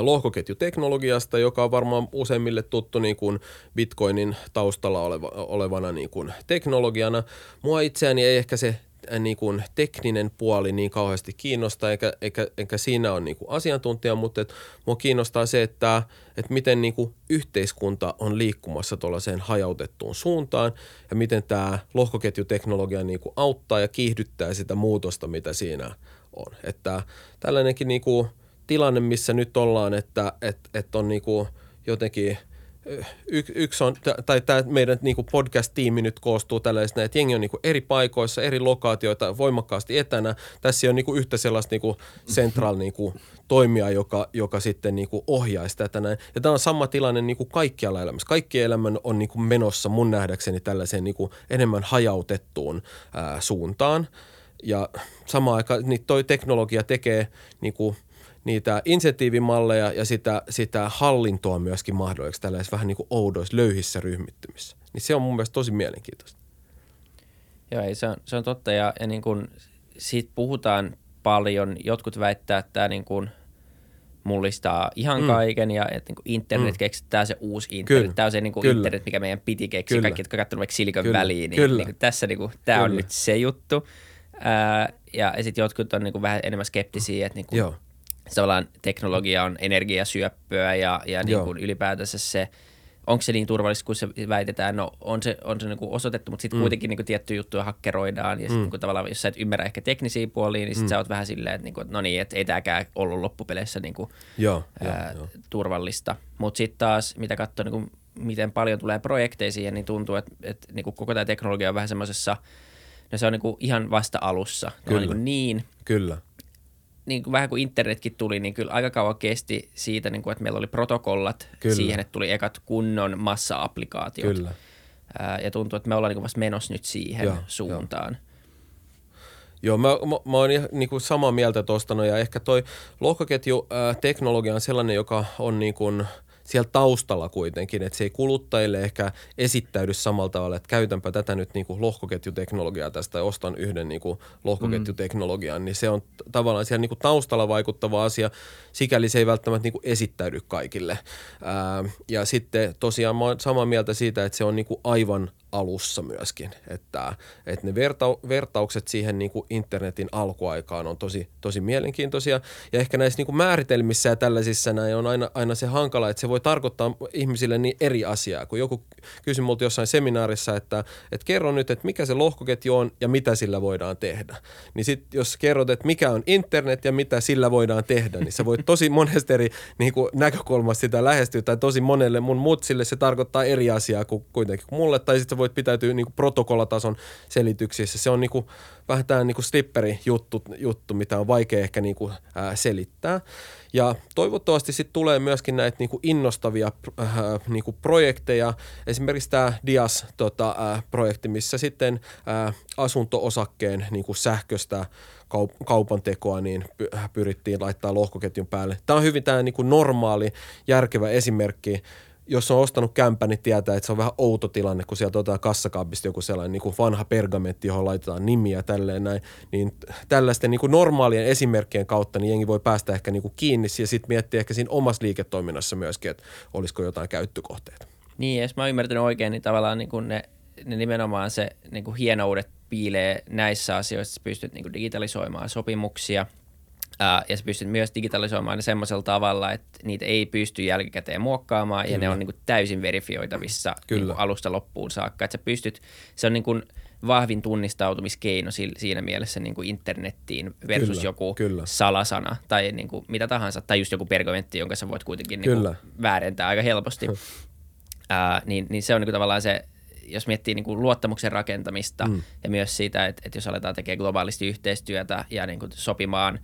lohkoketjuteknologiasta, joka on varmaan useimmille tuttu niin kuin Bitcoinin taustalla oleva, olevana niin kuin teknologiana. Mua itseäni ei ehkä se äh, niin kuin tekninen puoli niin kauheasti kiinnosta, eikä, eikä, eikä siinä ole niin kuin asiantuntija, mutta et mua kiinnostaa se, että, että miten niin kuin yhteiskunta on liikkumassa tuollaiseen hajautettuun suuntaan ja miten tämä lohkoketjuteknologia niin kuin auttaa ja kiihdyttää sitä muutosta, mitä siinä on. Että tällainenkin niin kuin tilanne, missä nyt ollaan, että et, et on niin kuin jotenkin y, yksi on, tai tämä meidän niin kuin podcast-tiimi nyt koostuu tällaisena, että jengi on niin kuin eri paikoissa, eri lokaatioita, voimakkaasti etänä. Tässä ei ole niin kuin yhtä sellaista niin kuin central niin kuin toimia, joka, joka sitten niin kuin ohjaisi tätä näin. Ja tämä on sama tilanne niin kuin kaikkialla elämässä. Kaikki elämän on niin kuin menossa mun nähdäkseni tällaiseen niin kuin enemmän hajautettuun ää, suuntaan. Ja samaan aikaan niin toi teknologia tekee niin kuin niitä insentiivimalleja ja sitä, sitä hallintoa myöskin mahdolliseksi tällaisissa vähän niin kuin oudoissa, löyhissä ryhmittymissä. Niin se on mun mielestä tosi mielenkiintoista. Joo, ei, se, on, se on totta ja, ja niin kuin, siitä puhutaan paljon. Jotkut väittää, että tämä niin kuin mullistaa ihan Mm. kaiken ja että niin kuin internet Mm. keksitään se uusi internet. Kyllä, Tämä on se niin kuin kyllä. internet, mikä meidän piti keksiä. Kyllä. Kaikki, jotka katsovat vaikka Silicon Kyllä, Valley, niin, kyllä. niin kuin tässä niin kuin, tämä on Kyllä. nyt se juttu. Ää, ja ja sitten jotkut on niin kuin vähän enemmän skeptisiä, että niin kuin, Joo, tavallaan teknologia on energiasyöppöä ja, ja niin Joo. kuin ylipäätänsä se, onko se niin turvallista kuin se väitetään, no on se, on se niin kuin osoitettu, mutta sitten Mm. kuitenkin niin kuin tiettyjä juttuja hakkeroidaan ja sitten Mm. niin tavallaan, jos sä et ymmärrä ehkä teknisiä puolia, niin sitten Mm. sä oot vähän silleen, että, niin kuin, että no niin, että ei tämäkään ollut loppupeleissä niin kuin, joo, joo, ää, joo. turvallista. Mutta sitten taas, mitä katsoo, niin kuin, miten paljon tulee projekteja siihen, niin tuntuu, että, että niin kuin koko tämä teknologia on vähän semmoisessa, no se on niin kuin ihan vasta alussa. Kyllä. on niin, kuin niin Kyllä, niin kuin vähän kun internetkin tuli, niin kyllä aika kauan kesti siitä, niin kuin, että meillä oli protokollat Kyllä. siihen, että tuli ekat kunnon massa-applikaatiot. kyllä. Ää, ja tuntuu, että me ollaan niin kuin vasta menossa nyt siihen Joo, joo, suuntaan. Joo, mä, mä, mä oon ihan niin kuin samaa mieltä tuosta, no, ja ehkä toi lohkoketju-teknologia on sellainen, joka on niin kuin siellä taustalla kuitenkin, että se ei kuluttajille ehkä esittäydy samalla tavalla, että käytänpä tätä nyt niin kuin lohkoketjuteknologiaa tästä tai ostan yhden niin kuin lohkoketjuteknologian, niin se on tavallaan siellä niin kuin taustalla vaikuttava asia, sikäli se ei välttämättä niin kuin esittäydy kaikille. Ää, ja sitten tosiaan mä oon samaa mieltä siitä, että se on niin kuin aivan alussa myöskin, että, että ne verta, vertaukset siihen niin kuin internetin alkuaikaan on tosi, tosi mielenkiintoisia ja ehkä näissä niin kuin määritelmissä ja tällaisissa näin on aina, aina se hankala, että se voi tarkoittaa ihmisille niin eri asiaa, kun joku kysyi multa jossain seminaarissa, että, että kerro nyt, että mikä se lohkoketju on ja mitä sillä voidaan tehdä. Niin sitten jos kerrot, että mikä on internet ja mitä sillä voidaan tehdä, niin sä voit tosi monesta eri niin kuin näkökulmasta sitä lähestyä tai tosi monelle mun mutsille se tarkoittaa eri asiaa kuin kuitenkin kuin mulle tai sitten sä voit pitäytyä niin kuin protokollatason selityksissä. Se on niin kuin, vähän tämä niin slipperi juttu, juttu, mitä on vaikea ehkä niin kuin, ää, selittää. Ja toivottavasti sitten tulee myöskin näitä niin kuin innostavia äh, niin kuin projekteja. Esimerkiksi tämä DIAS-projekti, tota, äh, missä sitten äh, asunto-osakkeen niin kuin sähköstä kaup- kaupan tekoa niin py- pyrittiin laittaa lohkoketjun päälle. Tämä on hyvin tämä niin kuin normaali, järkevä esimerkki jos on ostanut kämpän, niin tietää, että se on vähän outo tilanne, kun sieltä otetaan kassakaapista joku sellainen niin kuin vanha pergamentti, johon laitetaan nimiä tälleen näin. Niin tällaisten niin kuin normaalien esimerkkien kautta niin jengi voi päästä ehkä niin kuin kiinni ja sitten miettiä ehkä siinä omassa liiketoiminnassa myöskin, että olisiko jotain käyttökohteita. Niin, jos mä oon ymmärtänyt oikein, niin tavallaan niin kuin ne, ne nimenomaan se niin kuin hienoudet piilee näissä asioissa, että sä pystyt niin kuin digitalisoimaan sopimuksia ää, ja sä pystyt myös digitalisoimaan ne semmoisella tavalla, että niitä ei pysty jälkikäteen muokkaamaan Kyllä. ja ne on niin kuin täysin verifioitavissa Kyllä. niin kuin alusta loppuun saakka. Että sä pystyt, se on niin kuin vahvin tunnistautumiskeino si- siinä mielessä niin kuin internettiin versus Kyllä, joku kyllä. salasana tai niin kuin mitä tahansa, tai just joku pergamentti, jonka sä voit kuitenkin niin kuin väärentää aika helposti. Ää, niin, niin se on niin kuin tavallaan se, jos miettii niin kuin luottamuksen rakentamista mm. ja myös siitä, että, että jos aletaan tekemään globaalisti yhteistyötä ja niin kuin sopimaan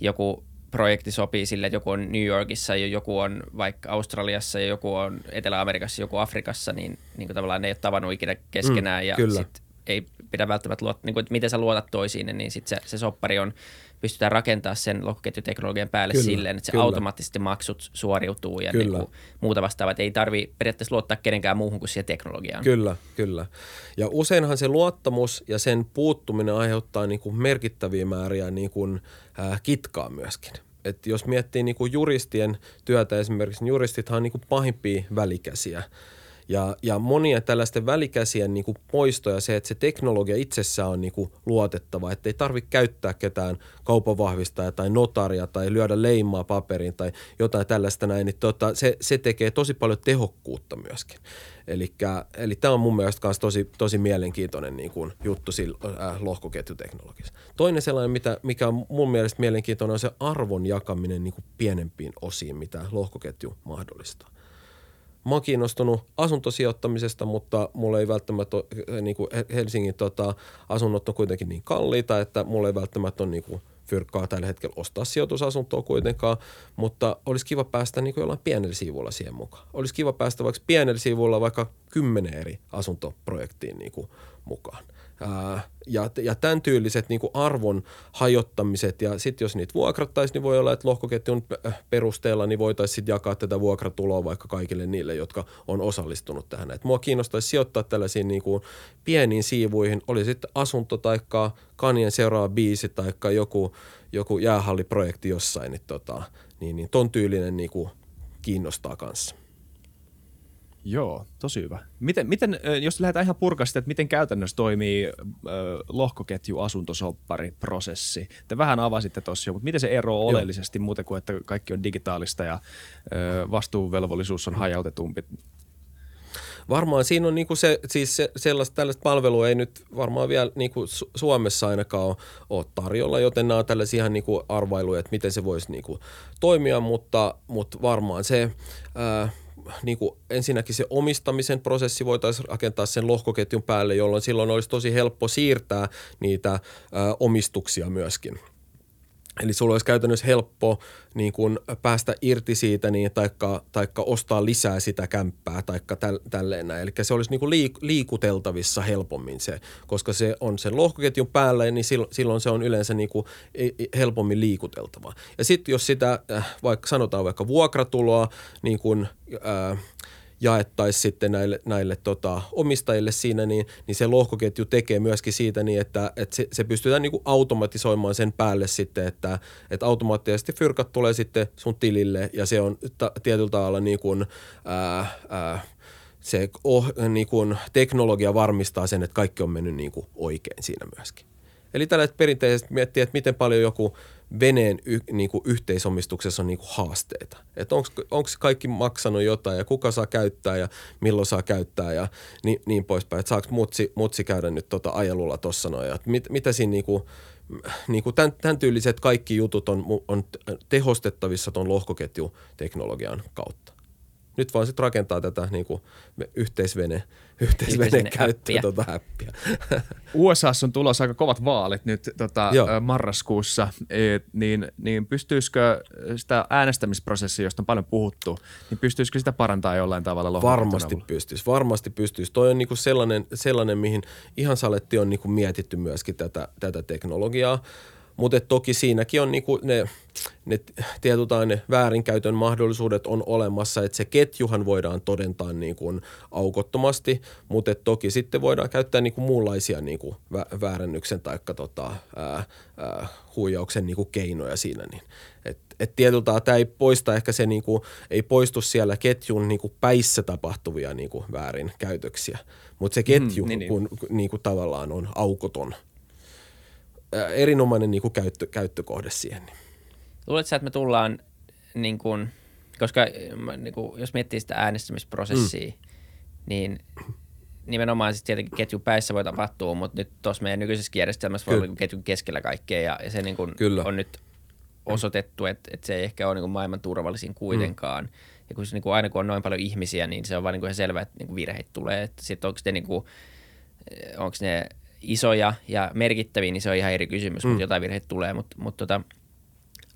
joku projekti sopii sille, että joku on New Yorkissa ja joku on vaikka Australiassa ja joku on Etelä-Amerikassa ja joku Afrikassa, niin, niin kuin tavallaan ne ei ole tavannut ikinä keskenään mm, ja kyllä. sit ei pidä välttämättä luottaa, niin kuin, että miten sä luotat toisiin, niin sitten se, se soppari on, pystytään rakentamaan sen lohkoketjuteknologian päälle kyllä, silleen, että se kyllä. automaattisesti maksut suoriutuu ja niin kuin muuta vastaavaa. Ei tarvi periaatteessa luottaa kenenkään muuhun kuin siihen teknologiaan. Kyllä, kyllä. Ja useinhan se luottamus ja sen puuttuminen aiheuttaa niin kuin merkittäviä määriä niin kuin, äh, kitkaa myöskin. Et jos miettii niin kuin juristien työtä esimerkiksi, niin juristithan on niin kuin pahimpia välikäsiä – ja, ja monia tällaisten välikäsien niin poistoja se, että se teknologia itsessään on niin kuin luotettava, että ei tarvitse käyttää ketään kaupanvahvistajaa tai notaria tai lyödä leimaa paperiin tai jotain tällaista näin, niin tota, se, se tekee tosi paljon tehokkuutta myöskin. Elikkä, eli tämä on mun mielestä myös tosi, tosi mielenkiintoinen niin kuin juttu sillä, äh, lohkoketjuteknologiassa. Toinen sellainen, mitä, mikä on mun mielestä mielenkiintoinen, on se arvon jakaminen niin kuin pienempiin osiin, mitä lohkoketju mahdollistaa mä oon kiinnostunut asuntosijoittamisesta, mutta mulla ei välttämättä ole, eh, niin kuin Helsingin tota, asunnot on kuitenkin niin kalliita, että mulla ei välttämättä ole niin kuin fyrkkaa tällä hetkellä ostaa sijoitusasuntoa kuitenkaan, mutta olisi kiva päästä niin kuin jollain pienellä sivulla siihen mukaan. Olisi kiva päästä vaikka pienellä sivulla vaikka kymmenen eri asuntoprojektiin niin kuin mukaan ja, ja tämän tyyliset niin kuin arvon hajottamiset ja sitten jos niitä vuokrattaisiin, niin voi olla, että lohkoketjun perusteella niin voitaisiin sitten jakaa tätä vuokratuloa vaikka kaikille niille, jotka on osallistunut tähän. Et mua kiinnostaisi sijoittaa tällaisiin niin kuin pieniin siivuihin, oli sitten asunto tai kanien seuraava biisi tai joku, joku jäähalliprojekti jossain, niin, tota, niin, niin ton tyylinen niin kuin kiinnostaa kanssa. Joo, tosi hyvä. Miten, miten jos lähdetään ihan purkasta, että miten käytännössä toimii äh, lohkoketju asuntosoppari-prosessi? Te vähän avasitte tuossa jo, mutta miten se eroaa oleellisesti Joo. muuten kuin, että kaikki on digitaalista ja äh, vastuuvelvollisuus on hajautetumpi? Varmaan siinä on niinku se, siis se, sellaista tällaista palvelua ei nyt varmaan vielä niinku Suomessa ainakaan ole, ole tarjolla, joten nämä on tällaisia ihan niinku arvailuja, että miten se voisi niinku toimia, mutta, mutta varmaan se... Ää, niin kuin ensinnäkin se omistamisen prosessi voitaisiin rakentaa sen lohkoketjun päälle, jolloin silloin olisi tosi helppo siirtää niitä ö, omistuksia myöskin. Eli sulla olisi käytännössä helppo niin kuin päästä irti siitä niin, taikka, taikka ostaa lisää sitä kämppää taikka täl, tälleen näin. Eli se olisi niin kuin liik, liikuteltavissa helpommin se, koska se on sen lohkoketjun päällä, niin silloin, se on yleensä niin kuin helpommin liikuteltava. Ja sitten jos sitä, äh, vaikka sanotaan vaikka vuokratuloa, niin kuin, äh, jaettaisiin sitten näille, näille tota, omistajille siinä, niin, niin se lohkoketju tekee myöskin siitä niin, että, että se, se pystytään niin kuin automatisoimaan sen päälle sitten, että, että automaattisesti fyrkat tulee sitten sun tilille ja se on ta, tietyllä tavalla niin kuin, ää, ää, se oh, niin kuin teknologia varmistaa sen, että kaikki on mennyt niin kuin oikein siinä myöskin. Eli tällä perinteisesti miettii, että miten paljon joku veneen y, niin kuin yhteisomistuksessa on niin kuin haasteita. Että onko kaikki maksanut jotain ja kuka saa käyttää ja milloin saa käyttää ja niin, niin poispäin. Että saako mutsi, mutsi käydä nyt tota ajelulla tuossa noin. mit, mitä siinä niin kuin, niin kuin tämän, tämän tyyliset kaikki jutut on, on tehostettavissa tuon lohkoketjuteknologian kautta nyt vaan sitten rakentaa tätä niin kuin yhteisvene, yhteisvene käyttöä tuota appia. USA on tulossa aika kovat vaalit nyt tota, marraskuussa, et, niin, niin pystyisikö sitä äänestämisprosessia, josta on paljon puhuttu, niin pystyisikö sitä parantaa jollain tavalla Varmasti pystyisi, varmasti pystyisi. Toi on niinku sellainen, sellainen, mihin ihan saletti on niinku mietitty myöskin tätä, tätä teknologiaa. Mutta toki siinäkin on niinku ne, ne tietyllä ne väärinkäytön mahdollisuudet on olemassa, että se ketjuhan voidaan todentaa niinku aukottomasti, mutta toki sitten voidaan käyttää niinku muunlaisia niinku väärännyksen tai tota, ää, ää, huijauksen niinku keinoja siinä. Niin. Et, et tietyllä tämä ei poista ehkä se niinku, ei poistu siellä ketjun niinku päissä tapahtuvia niinku väärinkäytöksiä, mutta se ketju mm, niin, niin. Kun, niinku tavallaan on aukoton – erinomainen niin kuin käyttö, käyttökohde siihen. Luuletko että me tullaan, niin kuin, koska niin kuin, jos miettii sitä äänestämisprosessia, mm. niin nimenomaan sitten tietenkin ketjun päissä voi tapahtua, mutta nyt tuossa meidän nykyisessä järjestelmässä voi olla niinku ketjun keskellä kaikkea ja, ja se niin kuin on nyt osoitettu, että, että se ei ehkä ole niin kuin maailman turvallisin kuitenkaan. Mm. Ja kun se, niin kuin, aina kun on noin paljon ihmisiä, niin se on vaan niin kuin ihan selvää, että niin kuin virheitä tulee. Sitten onko ne, niin kuin, onko ne isoja ja merkittäviä, niin se on ihan eri kysymys, mm. mutta jotain virheitä tulee. Mutta, mutta tota,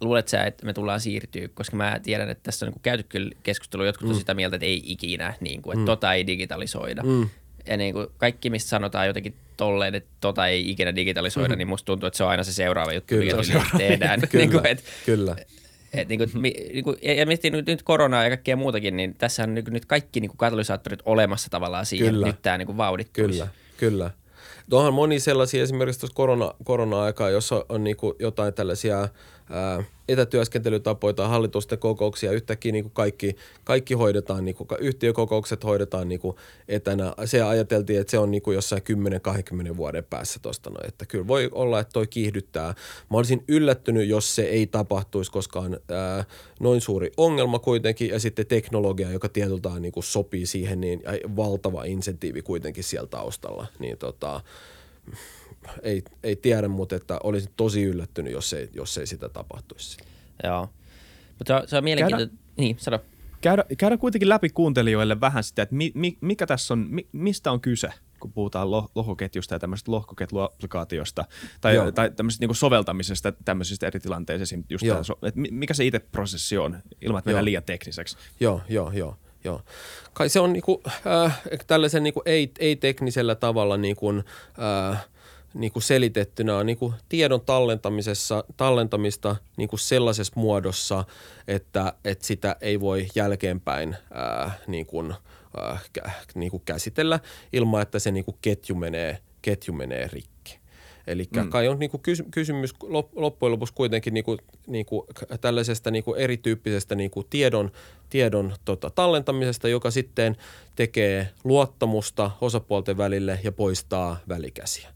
luulet sä, että me tullaan siirtyä, koska mä tiedän, että tässä on niin käyty kyllä keskustelua, jotkut mm. on sitä mieltä, että ei ikinä, niin kuin, että mm. tota ei digitalisoida. Mm. Ja niin kuin kaikki, mistä sanotaan jotenkin tolleen, että tota ei ikinä digitalisoida, mm. niin musta tuntuu, että se on aina se seuraava juttu, kyllä, mikä se tehdään. kyllä, niin kuin, et, kyllä. Et niin kuin, mi, niin kuin, ja miettii nyt, nyt koronaa ja kaikkea muutakin, niin tässä on niin nyt kaikki niin kuin katalysaattorit olemassa tavallaan siihen, kyllä. nyt tämä niin vauhdittuisi. Kyllä, kyllä. Tuohan moni sellaisia esimerkiksi tuossa korona, korona-aikaa, jossa on niin jotain tällaisia etätyöskentelytapoja tai hallitusten kokouksia. Yhtäkkiä niin kuin kaikki, kaikki hoidetaan, niin kuin, yhtiökokoukset hoidetaan niin kuin etänä. Se ajateltiin, että se on niin kuin jossain 10-20 vuoden päässä tuosta. No, että kyllä voi olla, että toi kiihdyttää. Mä olisin yllättynyt, jos se ei tapahtuisi, koska on ää, noin suuri ongelma kuitenkin. Ja sitten teknologia, joka tietyltään niin kuin sopii siihen, niin valtava insentiivi kuitenkin siellä taustalla. Niin tota, ei, ei tiedä, mutta että olisin tosi yllättynyt, jos ei, jos ei sitä tapahtuisi. Joo. Mutta se on mielenkiintoista. Käydä, niin, sano. Käydä, käydä kuitenkin läpi kuuntelijoille vähän sitä, että mi, mi, mikä tässä on, mi, mistä on kyse, kun puhutaan lo, lohkoketjusta ja tämmöisestä lohkoketluapplikaatiosta tai, tai tämmöisestä niin soveltamisesta tämmöisistä eri tilanteissa. Just tämä, että mikä se itse prosessi on, ilman että mennään liian tekniseksi. Joo, joo, joo. Joo. Kai se on niinku, äh, tällaisen niinku ei, ei-teknisellä tavalla niinku, äh, niin kuin selitettynä on niin kuin tiedon tallentamisessa, tallentamista niin kuin sellaisessa muodossa, että, että sitä ei voi jälkeenpäin ää, niin kuin, ää, niin kuin käsitellä ilman, että se niin kuin ketju, menee, ketju menee rikki. Eli mm. kai on niinku kysymys loppujen lopuksi kuitenkin niinku, niinku tällaisesta niinku erityyppisestä niinku tiedon, tiedon tota, tallentamisesta, joka sitten tekee luottamusta osapuolten välille ja poistaa välikäsiä.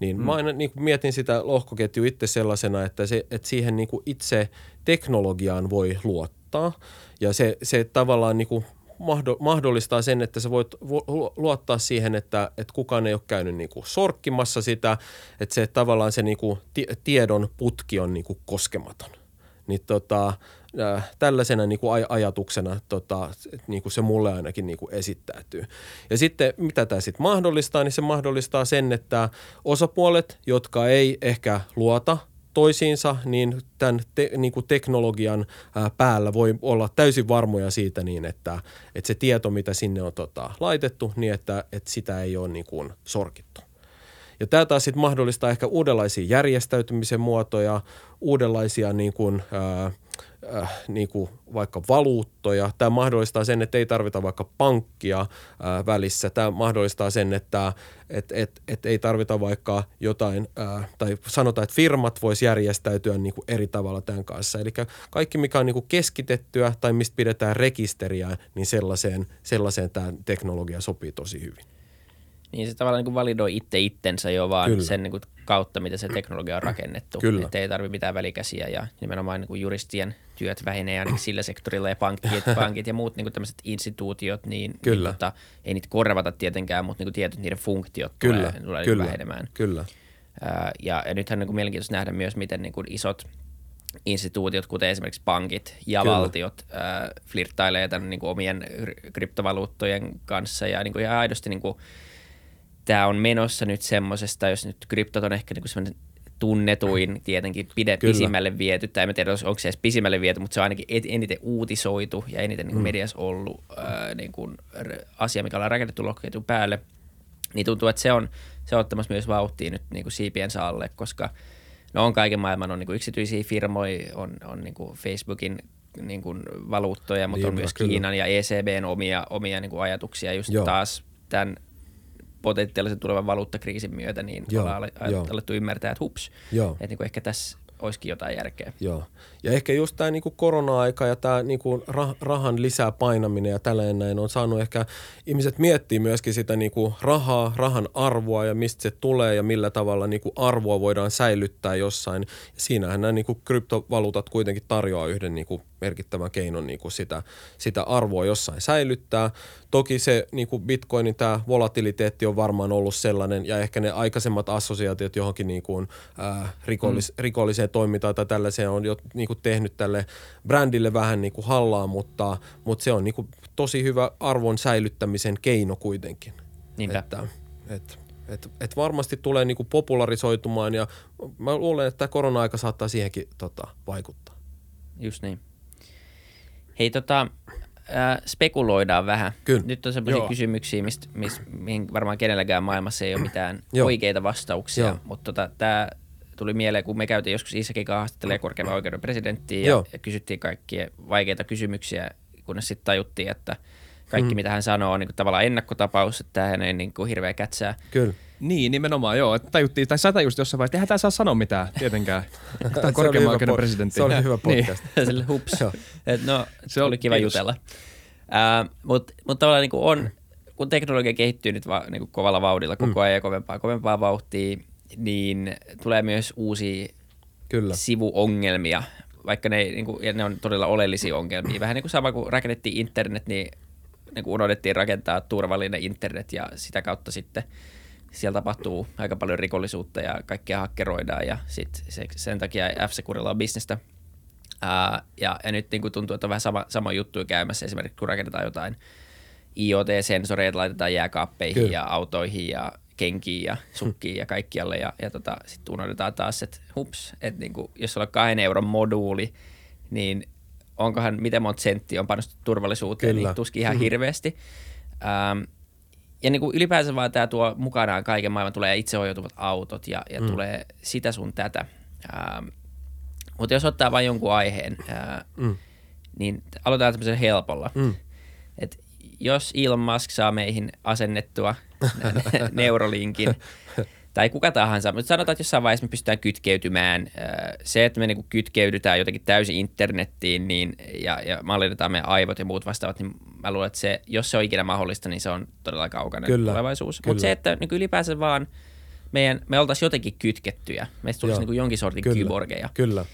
Niin mm. mä aina niin kuin mietin sitä lohkoketju itse sellaisena, että, se, että siihen niin kuin itse teknologiaan voi luottaa. Ja se, se tavallaan niin kuin mahdollistaa sen, että sä voit luottaa siihen, että, että kukaan ei ole käynyt niin kuin sorkkimassa sitä, että se tavallaan se niin kuin tiedon putki on niin kuin koskematon. Niin tota, äh, tällaisena niin kuin aj- ajatuksena tota, niin kuin se mulle ainakin niin kuin esittäytyy. Ja sitten mitä tämä sitten mahdollistaa, niin se mahdollistaa sen, että osapuolet, jotka ei ehkä luota toisiinsa, niin tämän te, niin kuin teknologian ää, päällä voi olla täysin varmoja siitä niin, että, että se tieto, mitä sinne on tota, laitettu, niin että, että sitä ei ole niin kuin sorkittu. Ja tämä taas sitten mahdollistaa ehkä uudenlaisia järjestäytymisen muotoja, uudenlaisia niin kuin, ää, äh, niin kuin vaikka valuuttoja. Tämä mahdollistaa sen, että ei tarvita vaikka pankkia äh, välissä. Tämä mahdollistaa sen, että et, et, et ei tarvita vaikka jotain, äh, tai sanotaan, että firmat vois järjestäytyä niin kuin eri tavalla tämän kanssa. Eli kaikki, mikä on niin kuin keskitettyä tai mistä pidetään rekisteriä, niin sellaiseen, sellaiseen tämä teknologia sopii tosi hyvin. Niin se tavallaan niin kuin validoi itse itsensä jo vaan Kyllä. sen niin kuin kautta, mitä se teknologia on rakennettu. Kyllä. Että ei tarvitse mitään välikäsiä ja nimenomaan niin kuin juristien työt vähenee ainakin sillä sektorilla ja pankit, pankit ja muut niin tämmöiset instituutiot, niin, niin Kyllä. niin tota, ei niitä korvata tietenkään, mutta niin kuin tietyt niiden funktiot Kyllä. tulee, tulee Kyllä. vähenemään. Kyllä. Ää, ja, ja nythän on niin kuin mielenkiintoista nähdä myös, miten niin kuin isot instituutiot, kuten esimerkiksi pankit ja Kyllä. valtiot, äh, flirttailee tämän niin kuin omien kryptovaluuttojen kanssa ja niin kuin ihan aidosti niin kuin, tämä on menossa nyt semmoisesta, jos nyt kryptot on ehkä niinku semmoinen tunnetuin, tietenkin pide, pisimmälle viety, tai en tiedä, onko se edes pisimmälle viety, mutta se on ainakin eniten uutisoitu ja eniten niin mm. mediassa ollut ää, niin kuin, asia, mikä ollaan rakennettu lohkoketjun päälle. Niin tuntuu, että se on, se on ottamassa myös vauhtia nyt niin kuin siipiensä alle, koska no on kaiken maailman on niin kuin yksityisiä firmoja, on, on niin kuin Facebookin niin kuin valuuttoja, mutta niin, on myös kyllä. Kiinan ja ECBn omia, omia niin kuin ajatuksia just Joo. taas tämän potentiaalisen tulevan valuuttakriisin myötä, niin joo, ollaan alettu ymmärtää, että hups, että niin kuin ehkä tässä olisikin jotain järkeä. Joo. Ja ehkä just tämä niinku korona-aika ja tämä niinku rah- rahan lisää painaminen ja tällainen näin on saanut ehkä ihmiset miettiä myöskin sitä niinku rahaa, rahan arvoa ja mistä se tulee ja millä tavalla niinku arvoa voidaan säilyttää jossain. Ja siinähän nämä niinku kryptovaluutat kuitenkin tarjoaa yhden niinku merkittävän keinon niinku sitä, sitä arvoa jossain säilyttää. Toki se niinku bitcoinin tämä volatiliteetti on varmaan ollut sellainen ja ehkä ne aikaisemmat assosiaatiot johonkin niinku, äh, rikollis, mm. rikolliseen tällaiseen toimintaan tai tällaiseen on jo niin kuin tehnyt tälle brändille vähän niin kuin hallaa, mutta, mutta se on niin kuin tosi hyvä arvon säilyttämisen keino kuitenkin. Niinpä. Että, et, et, et varmasti tulee niin kuin popularisoitumaan ja mä luulen, että korona-aika saattaa siihenkin tota, vaikuttaa. Just niin. Hei tota, äh, spekuloidaan vähän. Kyllä. Nyt on sellaisia Joo. kysymyksiä, mistä, mistä, mihin varmaan kenelläkään maailmassa ei ole mitään Joo. oikeita vastauksia, Joo. mutta tota, tämä tuli mieleen, kun me käytiin joskus Isäkin kanssa haastattelemaan korkeimman oikeuden presidenttiä ja, Joo. ja kysyttiin kaikkia vaikeita kysymyksiä, kunnes sitten tajuttiin, että kaikki Mm. mitä hän sanoo on niin kuin tavallaan ennakkotapaus, että hän ei niin kuin hirveä kätsää. Kyllä. Niin, nimenomaan joo. Että tajuttiin, tai sä tajusit jossain vaiheessa, että eihän tää saa sanoa mitään tietenkään. Tämä on korkeimman hyvä oikeuden po- presidentti. Se oli hyvä Niin. podcast. Sille hups. Et no, Se oli kiva kiitos. jutella. Mutta mut tavallaan niin on, kun teknologia kehittyy nyt va, niin kovalla vauhdilla koko ajan ja kovempaa, kovempaa vauhtia, niin tulee myös uusia Kyllä. sivuongelmia, vaikka ne, niin kuin, ja ne on todella oleellisia ongelmia. Vähän niin kuin sama kuin rakennettiin internet, niin, niin kuin unohdettiin rakentaa turvallinen internet ja sitä kautta sitten siellä tapahtuu aika paljon rikollisuutta ja kaikkea hakkeroidaan ja sit se, sen takia F-Securilla on bisnestä. Ää, ja, ja nyt niin kuin tuntuu, että on vähän sama, sama juttu käymässä esimerkiksi kun rakennetaan jotain IoT-sensoreita, laitetaan jääkaappeihin Kyllä. ja autoihin ja kenkiin ja sukkiin ja kaikkialle ja, ja tota, sitten unohdetaan taas, että hups, että niinku, jos sulla on kahden euron moduuli, niin onkohan, miten monta senttiä on panostettu turvallisuuteen, Kyllä. niin tuskin ihan hirveästi. Ähm, ja niin kuin ylipäänsä vaan tämä tuo mukanaan kaiken maailman, tulee itseohjautuvat autot ja, ja mm. tulee sitä sun tätä. Ähm, mutta jos ottaa vain jonkun aiheen, ää, Mm. niin aloitetaan tämmöisellä helpolla. Mm. Et jos Elon Musk saa meihin asennettua Neuralinkin, tai kuka tahansa, mutta sanotaan, että jossain vaiheessa me pystytään kytkeytymään. Ää, Se, että me niinku kytkeydytään jotenkin täysin internettiin niin, ja, ja mallinnetaan meidän aivot ja muut vastaavat, niin mä luulen, että se, jos se on ikinä mahdollista, niin se on todella kaukainen Kyllä. tulevaisuus. Mutta se, että niin ylipäänsä vaan meidän, me oltaisiin jotenkin kytkettyjä, meistä tulisi Joo. niin jonkin sortin Kyllä. kyborgeja. Kyllä.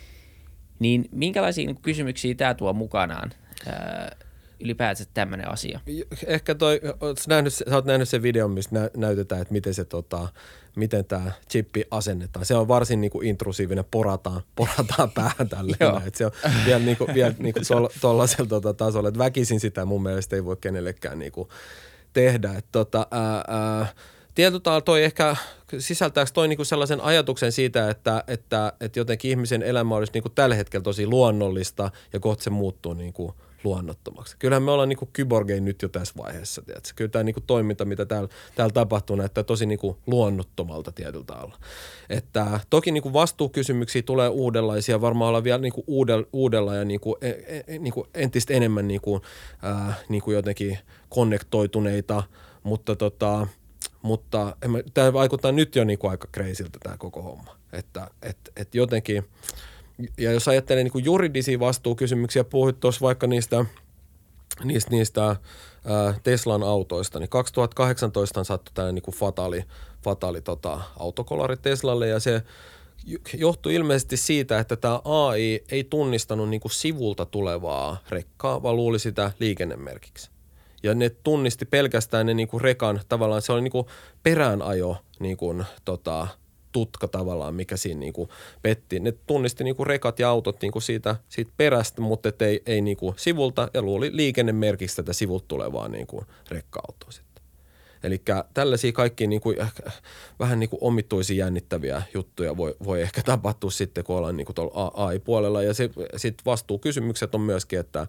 Niin minkälaisia niin kysymyksiä tämä tuo mukanaan ää, ylipäätään tämmöinen asia? Ehkä toi, oot nähnyt, sä oot nähnyt sen videon, missä nä, näytetään, että miten se tota, miten tämä chippi asennetaan. Se on varsin niinku intrusiivinen, porataan, porataan päähän tälleen. Et se on vielä, niinku, vielä niinku tuollaisella tota, tasolla, että väkisin sitä mun mielestä ei voi kenellekään niinku tehdä. Et tota, ää, ää, tietyllä tavalla toi ehkä, sisältääkö toi niinku sellaisen ajatuksen siitä, että, että, että jotenkin ihmisen elämä olisi niinku tällä hetkellä tosi luonnollista ja kohta se muuttuu niinku luonnottomaksi. Kyllähän me ollaan niinku kyborgein nyt jo tässä vaiheessa. Tiedätkö? Kyllä tämä niinku toiminta, mitä täällä, täällä tapahtuu, näyttää tosi niinku luonnottomalta tietyllä tavalla. Että toki niinku vastuukysymyksiä tulee uudenlaisia, varmaan olla vielä niinku uudella, uudella ja niinku, e, e, niinku entistä enemmän niinku, ää, niinku jotenkin konnektoituneita, mutta tota, mutta tämä vaikuttaa nyt jo niinku aika kreisiltä tämä koko homma. Että et, et jotenkin, ja jos ajattelee niinku juridisia vastuukysymyksiä, puhuit tuossa vaikka niistä, niistä, niistä ää, Teslan autoista, niin 2018 sattui tällainen niinku fataali, fataali tota, autokolari Teslalle ja se johtui ilmeisesti siitä, että tämä AI ei tunnistanut niinku sivulta tulevaa rekkaa, vaan luuli sitä liikennemerkiksi. Ja ne tunnisti pelkästään ne niinku rekan, tavallaan se oli niinku peräänajo niinku, tota, tutka tavallaan, mikä siinä niinku petti. Ne tunnisti niinku rekat ja autot niinku siitä, siitä perästä, mutta et ei, ei niinku sivulta ja luuli liikennemerkiksi tätä sivulta tulevaa niinku rekka-autoa sitten. Eli tällaisia kaikki niinku, ehkä vähän niinku omituisia jännittäviä juttuja voi, voi ehkä tapahtua sitten, kun ollaan niinku tuolla AI-puolella. Ja sitten vastuukysymykset on myöskin, että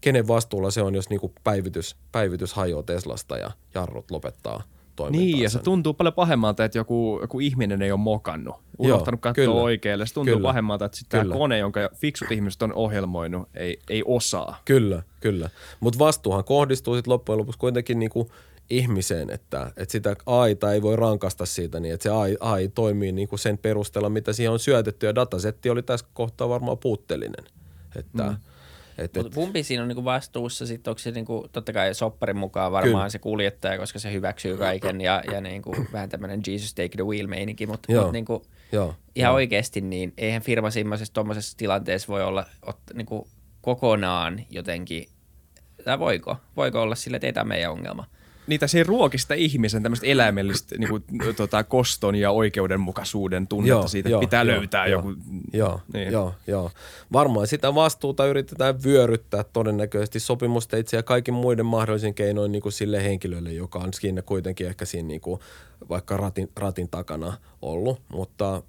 kenen vastuulla se on, jos niinku päivitys, päivitys hajoaa Teslasta ja jarrut lopettaa toimintaansa. Niin, ja se tuntuu paljon pahemmalta, että joku, joku ihminen ei ole mokannut, unohtanut katsoa kyllä. oikealle. Se tuntuu Kyllä. pahemmalta, että sitten tämä kone, jonka fiksut ihmiset on ohjelmoinut, ei, ei osaa. Kyllä, kyllä. Mutta vastuuhan kohdistuu sitten loppujen lopuksi kuitenkin niinku ihmiseen, että, että sitä AIta ei voi rankasta siitä niin, että se AI, AI toimii niinku sen perusteella, mitä siihen on syötetty. Ja datasetti oli tässä kohtaa varmaan puutteellinen. Että, mm. Et, Mutta et, kumpi siinä on niinku vastuussa? Sitten onko se niinku, totta kai sopparin mukaan varmaan Kyllä. se kuljettaja, koska se hyväksyy kaiken ja, ja niinku, vähän tämmöinen Jesus take the wheel meininki, mutta Joo. mut niinku, joo, ihan oikeasti niin eihän firma semmoisessa tuommoisessa tilanteessa voi olla ot, niinku, kokonaan jotenkin, tai voiko? Voiko olla sillä, että ei tämä meidän ongelma? Niitä se ruokista ihmisen tämmöistä eläimellistä niin kuin, tota, koston ja oikeudenmukaisuuden tunnetta joo, siitä, että pitää joo, löytää joo, joku. Joo, niin. joo, joo. Varmaan sitä vastuuta yritetään vyöryttää todennäköisesti sopimusteitse ja kaikin muiden mahdollisin keinoin niin kuin sille henkilölle, joka on siinä kuitenkin ehkä siinä niin kuin, vaikka ratin, ratin takana ollut, mutta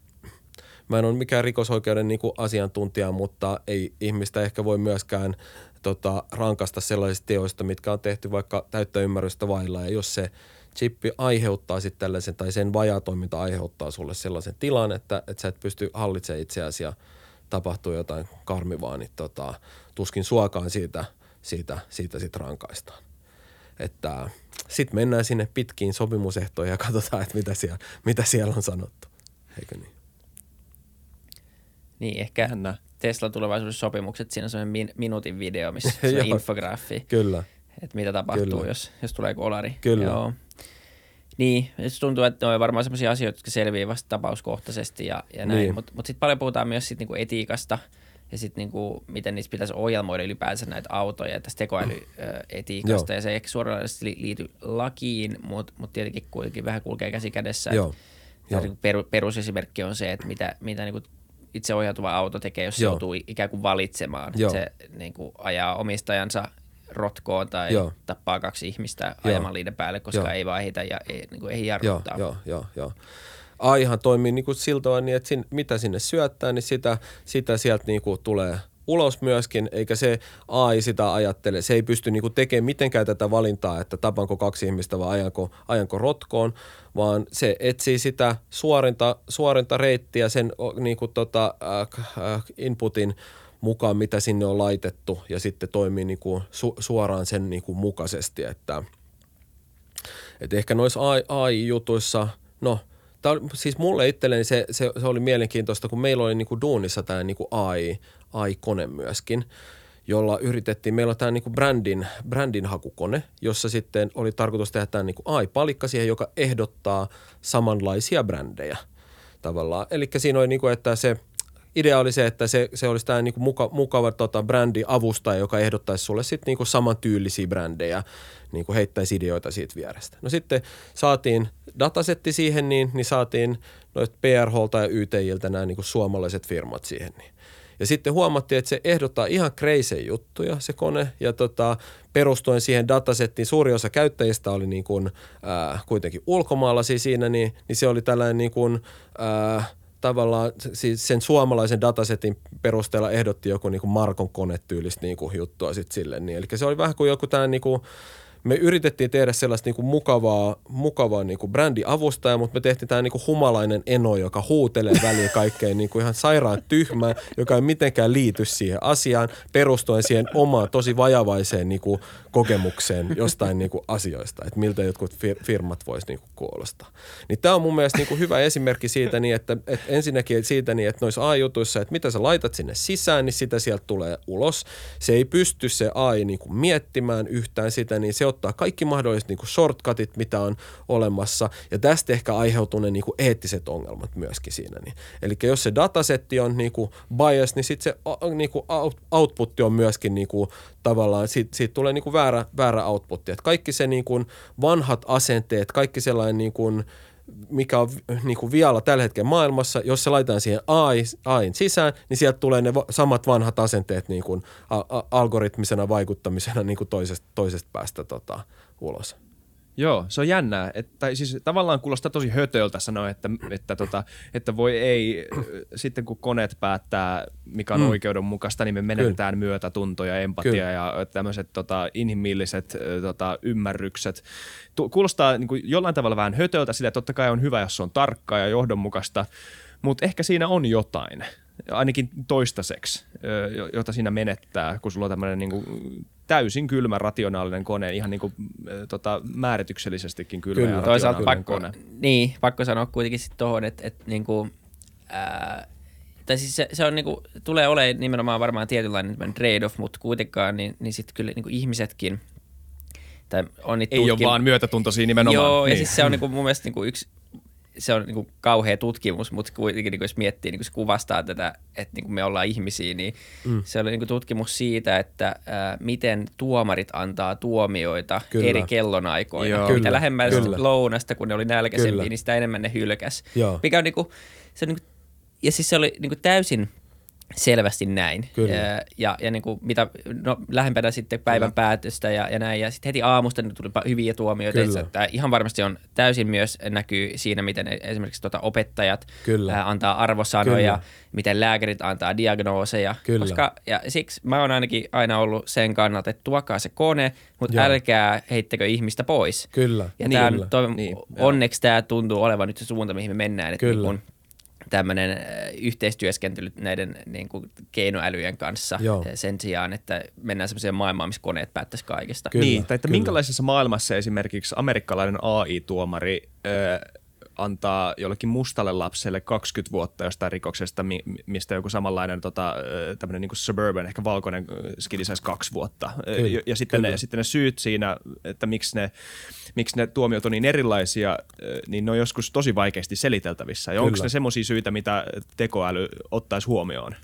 mä en ole mikään rikosoikeuden niin kuin asiantuntija, mutta ei ihmistä ehkä voi myöskään tota, rankasta sellaisista teoista, mitkä on tehty vaikka täyttä ymmärrystä vailla. Ja jos se chippi aiheuttaa sitten tällaisen, tai sen vajatoiminta aiheuttaa sulle sellaisen tilan, että, että sä et pysty hallitsemaan itseäsi ja tapahtuu jotain karmivaa, niin tota, tuskin suokaan siitä, siitä, siitä sit rankaistaan. Että sitten mennään sinne pitkiin sopimusehtoihin ja katsotaan, että mitä siellä, mitä siellä on sanottu. Eikö niin? Niin, ehkä Jännä. Tesla tulevaisuudessa sopimukset, siinä on semmoinen min, minuutin video, missä se on infograafi. Kyllä. Että mitä tapahtuu, Kyllä. jos, jos tulee kolari. Kyllä. Joo. Niin, se tuntuu, että ne on varmaan sellaisia asioita, jotka selviää vasta tapauskohtaisesti ja, ja näin. Niin. Mutta mut sitten paljon puhutaan myös sit niinku etiikasta ja sitten niinku, miten niistä pitäisi ohjelmoida ylipäänsä näitä autoja ja tästä tekoälyetiikasta. Ja se ei suoraan liity lakiin, mutta mut tietenkin kuitenkin vähän kulkee käsi kädessä. Joo. Joo. Niinku peru, perusesimerkki on se, että mitä, mitä niinku itseohjautuva auto tekee, jos Joo. se joutuu ikään kuin valitsemaan. Joo. Se niin kuin, ajaa omistajansa rotkoon tai Joo. tappaa kaksi ihmistä ajamaan liiden päälle, koska Joo. ei vaihita ja ei, niin kuin, ei jarruttaa. Joo, joo, joo. AIhan toimii niin kuin siltä niin, että sin, mitä sinne syöttää, niin sitä, sitä sieltä niin kuin tulee ulos myöskin, eikä se AI sitä ajattele. Se ei pysty niin kuin tekemään mitenkään tätä valintaa, että tapanko kaksi ihmistä vai ajanko, ajanko rotkoon, vaan se etsii sitä suorinta, suorinta reittiä sen niin kuin tota, äh, inputin mukaan, mitä sinne on laitettu ja sitten toimii niin kuin su, suoraan sen niin kuin mukaisesti, että, että ehkä noissa AI-jutuissa, no Tämä oli, siis mulle itselleni se, se, se, oli mielenkiintoista, kun meillä oli niin kuin duunissa tämä niin kuin AI, AI-kone myöskin – jolla yritettiin, meillä on tämä niin brändin, brändin hakukone, jossa sitten oli tarkoitus tehdä tämä niin AI-palikka siihen, joka ehdottaa samanlaisia brändejä tavallaan. Eli siinä oli niin kuin, että se idea oli se, että se, se olisi tämä niin kuin muka, mukava tota, brändi-avustaja, joka ehdottaisi sulle sitten niin kuin samantyylisiä brändejä, niin kuin heittäisi ideoita siitä vierestä. No sitten saatiin datasetti siihen, niin, niin saatiin noita PRHlta ja YTIltä nämä niin kuin suomalaiset firmat siihen. Niin ja sitten huomattiin, että se ehdottaa ihan crazy juttuja se kone ja tota, perustuen siihen datasettiin, suuri osa käyttäjistä oli niin kuin, äh, kuitenkin ulkomaalaisia siinä, niin, niin se oli tällainen niin kuin, äh, tavallaan siis sen suomalaisen datasetin perusteella ehdotti joku niin kuin Markon konetyylistä niin kuin juttua sitten sille. Niin. Eli se oli vähän kuin joku tämä niin kuin, me yritettiin tehdä sellaista niinku mukavaa, mukavaa niinku brändiavustajaa, mutta me tehtiin tämä niinku humalainen eno, joka huutelee väliin kaikkein niinku ihan sairaan tyhmää, joka ei mitenkään liity siihen asiaan, perustuen siihen omaan tosi vajavaiseen niinku kokemukseen jostain niinku asioista, että miltä jotkut fir- firmat vois niinku kuulostaa. Niin tämä on mun mielestä niinku hyvä esimerkki siitä, niin että, että ensinnäkin siitä, niin että noissa AI-jutuissa, että mitä sä laitat sinne sisään, niin sitä sieltä tulee ulos. Se ei pysty se AI niinku miettimään yhtään sitä, niin se ottaa kaikki mahdolliset niinku shortcutit, mitä on olemassa, ja tästä ehkä aiheutuu ne niinku eettiset ongelmat myöskin siinä. Niin. Eli jos se datasetti on niinku bias, niin sitten se niinku outputti on myöskin niinku tavallaan, siitä, siitä tulee niinku väärä, väärä outputti. Et kaikki se niinku vanhat asenteet, kaikki sellainen niinku, mikä on niin kuin vielä tällä hetkellä maailmassa, jos se laitetaan siihen AI, AIin sisään, niin sieltä tulee ne samat vanhat asenteet niin kuin algoritmisena vaikuttamisena niin kuin toisesta, toisesta päästä tota, ulos. Joo, se on jännää. Että, siis tavallaan kuulostaa tosi hötöltä sanoa, että, että, tota, että voi ei, sitten kun koneet päättää, mikä on mm. oikeudenmukaista, niin me menetään Kyllä. myötätuntoja, empatia Kyllä. ja tämmöiset tota, inhimilliset tota, ymmärrykset. Kuulostaa niin kuin jollain tavalla vähän hötöltä, sillä totta kai on hyvä, jos se on tarkkaa ja johdonmukaista, mutta ehkä siinä on jotain ainakin toistaiseksi, jota siinä menettää, kun sulla on tämmöinen niin täysin kylmä rationaalinen kone, ihan niin kuin, tota, määrityksellisestikin kylmä Kyllä. ja Toisaalta pakko, kone. Niin, pakko sanoa kuitenkin sitten tuohon, että, että niin kuin, ää, tai siis se, se on niinku, tulee olemaan nimenomaan varmaan tietynlainen trade-off, mutta kuitenkaan niin, niin sitten kyllä niinku ihmisetkin, tai on Ei tutkim- ole vaan myötätuntoisia nimenomaan. Joo, niin. ja siis se on niinku mun mielestä niinku yksi se on niin kuin kauhea tutkimus, mutta kuitenkin niin kuin jos miettii, niin kuin se kuvastaa tätä, että niin kuin me ollaan ihmisiä, niin mm. se oli niin kuin tutkimus siitä, että ää, miten tuomarit antaa tuomioita Kyllä. eri kellonaikoina. Joo. Mitä lähemmäs kyllä. lounasta, kun ne oli nälkäisempiä, Kyllä. niin sitä enemmän ne hylkäs. Joo. Mikä on niin kuin, se on niin kuin, ja siis se oli niin kuin täysin selvästi näin. Kyllä. Ja, ja, ja niin kuin mitä, no, lähempänä sitten päivän Kyllä. päätöstä ja, ja näin. Ja sitten heti aamusta niin tuli hyviä tuomioita. Kyllä. Että ihan varmasti on täysin myös näkyy siinä, miten esimerkiksi tuota opettajat Kyllä. ää, antaa arvosanoja, Kyllä. miten lääkärit antaa diagnooseja. Kyllä. Koska, ja siksi mä oon ainakin aina ollut sen kannalta, että tuokaa se kone, mutta Joo. älkää heittäkö ihmistä pois. Kyllä. Ja Niin, tää kyllä. toi, Niin, onneksi tämä tuntuu olevan nyt se suunta, mihin me mennään. Että Kyllä. niin kun tämmöinen äh, yhteistyöskentely näiden niin kuin keinoälyjen kanssa Joo. äh, sen sijaan, että mennään semmoiseen maailmaan, missä koneet päättäisi kaikesta. Kyllä, niin, tai että kyllä. minkälaisessa maailmassa esimerkiksi amerikkalainen AI-tuomari ö, antaa jollekin mustalle lapselle 20 vuotta jostain rikoksesta, mi- mistä joku samanlainen tota, tämmöinen niin suburban, ehkä valkoinen skidi saisi kaksi vuotta. Kyllä, ja, ja sitten, ne, sitten ne syyt siinä, että miksi ne, miksi ne tuomiot on niin erilaisia, niin ne on joskus tosi vaikeasti seliteltävissä. Ja onko ne semmoisia syitä, mitä tekoäly ottaisi huomioon?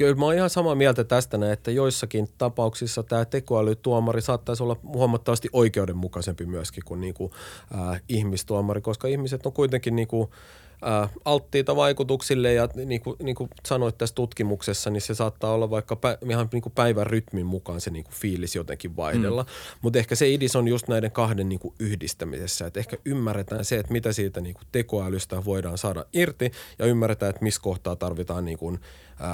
Kyllä mä oon ihan samaa mieltä tästä, että joissakin tapauksissa tämä tekoälytuomari saattaisi olla huomattavasti oikeudenmukaisempi myöskin kuin, niin kuin äh, ihmistuomari, koska ihmiset on kuitenkin niin kuin, alttiita vaikutuksille ja niin kuin, niin kuin sanoit tässä tutkimuksessa, niin se saattaa olla vaikka pä, ihan niin kuin päivän rytmin mukaan se niin kuin fiilis jotenkin vaihdella. Mm. Mutta ehkä se idis on just näiden kahden niin kuin yhdistämisessä, että ehkä ymmärretään se, että mitä siitä niin kuin tekoälystä voidaan saada irti ja ymmärretään, että missä kohtaa tarvitaan niin kuin,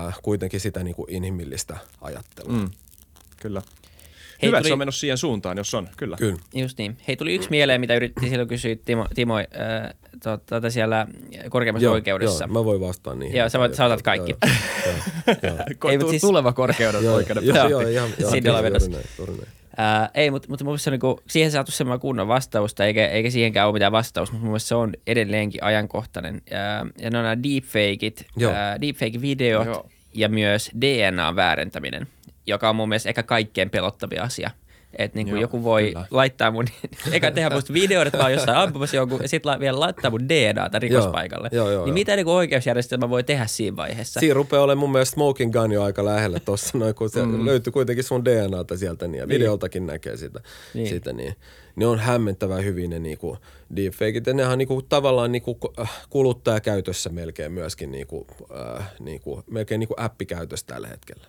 äh, kuitenkin sitä niin kuin inhimillistä ajattelua. Mm. Kyllä. Hei, Hyvä, että tuli- se on mennyt siihen suuntaan, jos on. Kyllä. Kyllä. Just niin. Hei, tuli yksi mieleen, mitä yritti silloin kysyä Timo, Timo äh, tuota, siellä korkeimmassa oikeudessa. Joo, mä voin vastaa niihin. Joo, sä voit- sä kaikki. Joo, joo, joo. Ei, mut siis- tuleva korkeuden Joo, oikeuden. joo, Joo. joo, ihan, joo, Sinne ollaan menossa. Ää, ei, mutta, mutta mun mielestä se on niinku, siihen saatu semmoinen kunnon vastausta, eikä, eikä siihenkään ole mitään vastausta, mutta mun mielestä se on edelleenkin ajankohtainen. Ja, ja ne on nämä deepfakeit, Joo. ää, deepfake-videot Joo. ja myös DNA-väärentäminen, joka on mun mielestä ehkä kaikkein pelottavia asia. Että niin Joo, joku voi kyllä. laittaa mun, eikä tehdä musta videoita, että mä oon jossain ampumassa jonkun, ja sitten la, vielä laittaa mun DNAta rikospaikalle. Joo, joo, niin joo. mitä niin oikeusjärjestelmä voi tehdä siinä vaiheessa? Siinä rupeaa olemaan mun mielestä smoking gun jo aika lähellä tuossa, noin, kun se mm. löytyy kuitenkin sun DNAta sieltä niin, ja videoltakin näkee sitä. Niin. Niin. sitä niin. Ne on hämmentävän hyvin ne niinku deepfakeit, ja nehän on niinku, tavallaan niinku, äh, kuluttajakäytössä melkein myöskin niinku, äh, niinku, melkein niinku appikäytössä tällä hetkellä.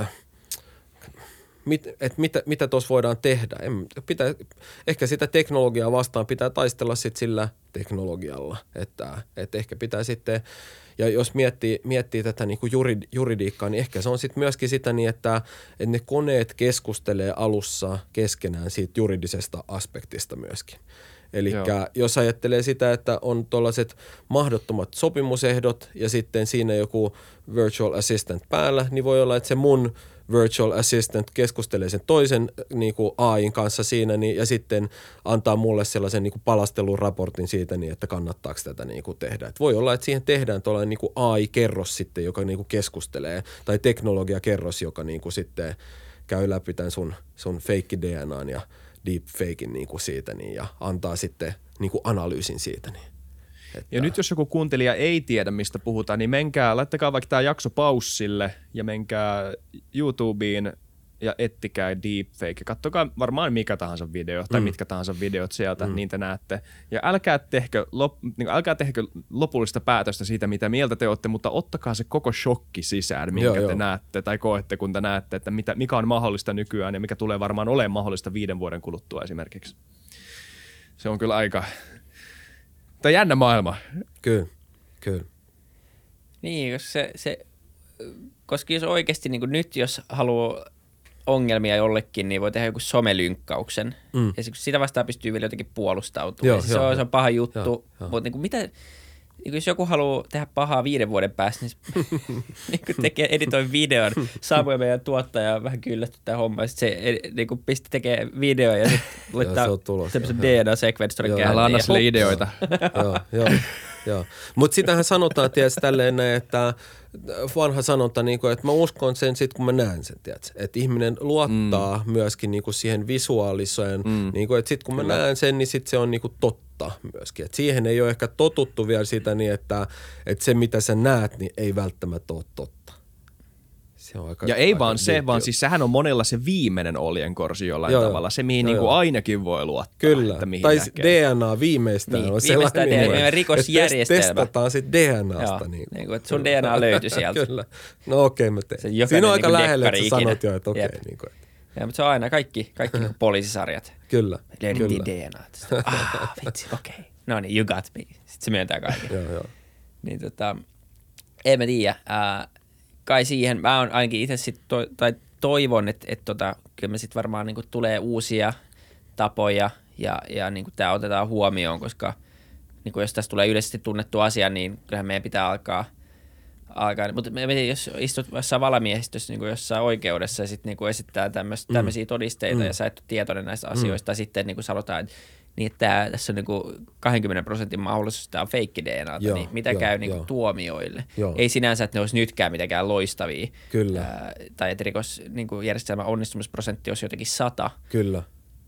Äh, mit, et mitä, mitä tuossa voidaan tehdä. En, pitää, ehkä sitä teknologiaa vastaan pitää taistella sit sillä teknologialla. Että, et ehkä pitää sitten, ja jos miettii, miettii tätä niinku jurid, juridiikkaa, niin ehkä se on sitten myöskin sitä niin, että, että ne koneet keskustelee alussa keskenään siitä juridisesta aspektista myöskin. Eli jos ajattelee sitä, että on tuollaiset mahdottomat sopimusehdot ja sitten siinä joku virtual assistant päällä, niin voi olla, että se mun virtual assistant keskustelee sen toisen niin kuin AIin kanssa siinä niin, ja sitten antaa mulle sellaisen niin kuin palasteluraportin siitä, niin, että kannattaako tätä niin kuin tehdä. Et voi olla, että siihen tehdään tuollainen niin AI-kerros sitten, joka niin kuin keskustelee, tai teknologiakerros, joka niin kuin sitten käy läpi tämän sun, sun fake DNAn ja deepfakein niin kuin siitä niin, ja antaa sitten niin kuin analyysin siitä. Niin. Että, Ja nyt jos joku kuuntelija ei tiedä, mistä puhutaan, niin menkää, laittakaa vaikka tämä jakso paussille ja menkää YouTubeen ja ettikää deepfake. Kattokaa varmaan mikä tahansa video tai mm. mitkä tahansa videot sieltä, mm. niin te näette. Ja älkää tehkö, lop, niin älkää tehkö lopullista päätöstä siitä, mitä mieltä te olette, mutta ottakaa se koko shokki sisään, minkä Joo, te joo. näette tai koette, kun te näette, että mitä, mikä on mahdollista nykyään ja mikä tulee varmaan olemaan mahdollista viiden vuoden kuluttua esimerkiksi. Se on kyllä aika... Tai jännä maailma. Kyllä, kyllä. Niin, koska se, se koska jos oikeasti niin nyt, jos haluaa ongelmia jollekin, niin voi tehdä joku somelynkkauksen. Mm. Ja sit- sitä vastaan pystyy vielä jotenkin puolustautumaan. Joo, Joo, se, joo, on, se on paha juttu, Joo, joo. mutta niin kuin mitä, niin jos joku haluaa tehdä pahaa viiden vuoden päästä, niin, niin kuin tekee, editoi videon, Samuel meidän tuottaja vähän kyllästyi tämä homma, ja sit se ed- niin kuin pisti tekee video ja sitten laittaa se on tulossa, semmoisen. DNA-sekvenstorin Joo, käänteen. Älä anna sille ideoita. joo, joo. joo. Mutta sitähän sanotaan tietysti tälleen, että vanha sanonta, niin kuin, että mä uskon sen sitten, kun mä näen sen, tiedätkö? Että ihminen luottaa mm. myöskin niin kuin siihen visuaaliseen, mm. niin kuin, että sitten kun mä Kyllä. näen sen, niin sitten se on niin kuin totta myöskin. Et siihen ei ole ehkä totuttu vielä sitä niin, että, että se mitä sä näet, niin ei välttämättä ole totta. Se on aika, ja ei aika vaan se, liittyy. vaan siis sehän on monella se viimeinen oljenkorsi jollain joo, tavalla. Se, mihin joo, niin kuin ainakin voi luottaa. Kyllä. Että mihin tai näkee. DNA viimeistään niin, on sellainen, DNA, niin, rikosjärjestelmä. Että testataan sitten DNAsta. Niin, niin kuin, että sun DNA löytyi sieltä. Kyllä. No okei, okay, mä teen. Siinä on aika niin lähellä, että sä sanot jo, että okei. Okay, niin kuin, ja, mutta se on aina kaikki, kaikki niin poliisisarjat. Kyllä. Löydettiin DNA. Ah, vitsi, okei. Okay. No niin, you got me. Sitten se myöntää kaiken. joo, joo. Niin tota, en mä tiedä. Äh, kai siihen, mä oon ainakin itse sit to, tai toivon, että et tota, kyllä me sitten varmaan niinku tulee uusia tapoja ja, ja niinku tämä otetaan huomioon, koska niinku jos tästä tulee yleisesti tunnettu asia, niin kyllähän meidän pitää alkaa – alkaa. Mutta jos istut jossain valamiehistössä niin jossain oikeudessa ja sitten niin esittää tämmöisiä mm. todisteita mm. ja sä et ole tietoinen näistä mm. asioista, tai sitten niin kuin sanotaan, että niin että tämä, tässä on niin kuin 20 prosentin mahdollisuus, että tämä on feikki DNA, niin mitä joo, käy niin kuin tuomioille? Joo. Ei sinänsä, että ne olisi nytkään mitenkään loistavia. Kyllä. Ää, tai että rikosjärjestelmän niin onnistumisprosentti olisi jotenkin sata. Kyllä.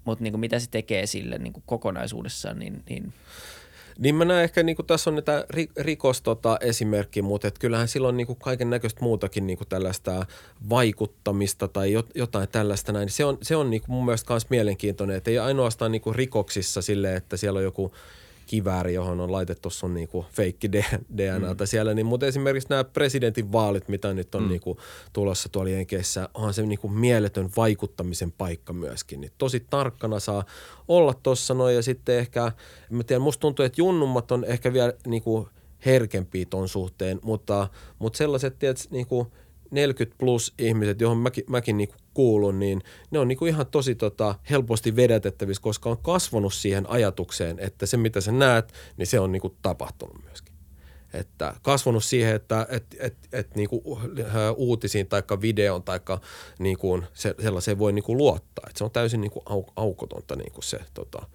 Mutta niin mitä se tekee sille niin kuin kokonaisuudessaan, niin, niin niin mä näen ehkä, niin kuin tässä on näitä rikos tota, esimerkki, mutta et kyllähän silloin niin kaiken näköistä muutakin niin kuin tällaista vaikuttamista tai jotain tällaista näin. Se on, se on niin kuin mun mielestä myös mielenkiintoinen, että ei ainoastaan niin kuin rikoksissa sille, että siellä on joku – kivääri, johon on laitettu sun niinku feikki DNAta mm. siellä, niin, mutta esimerkiksi nämä presidentin vaalit, mitä nyt on mm. niinku tulossa tuolla Jenkeissä, onhan se niinku mieletön vaikuttamisen paikka myöskin. Niin tosi tarkkana saa olla tuossa noin ja sitten ehkä, mä tiedä, musta tuntuu, että junnummat on ehkä vielä niinku herkempiä ton suhteen, mutta, mutta sellaiset, tiedät, niinku – 40 plus ihmiset, johon mäkin, mäkin niin kuulun, niin ne on niin ihan tosi tota, helposti vedätettävissä, koska on kasvanut siihen ajatukseen, että se mitä sä näet, niin se on niin tapahtunut myöskin. Että kasvanut siihen, että et, et, et, niin kuin uutisiin tai videon tai niin kuin se, sellaiseen voi niin kuin luottaa. Että se on täysin niin kuin au, aukotonta niin kuin se, tota,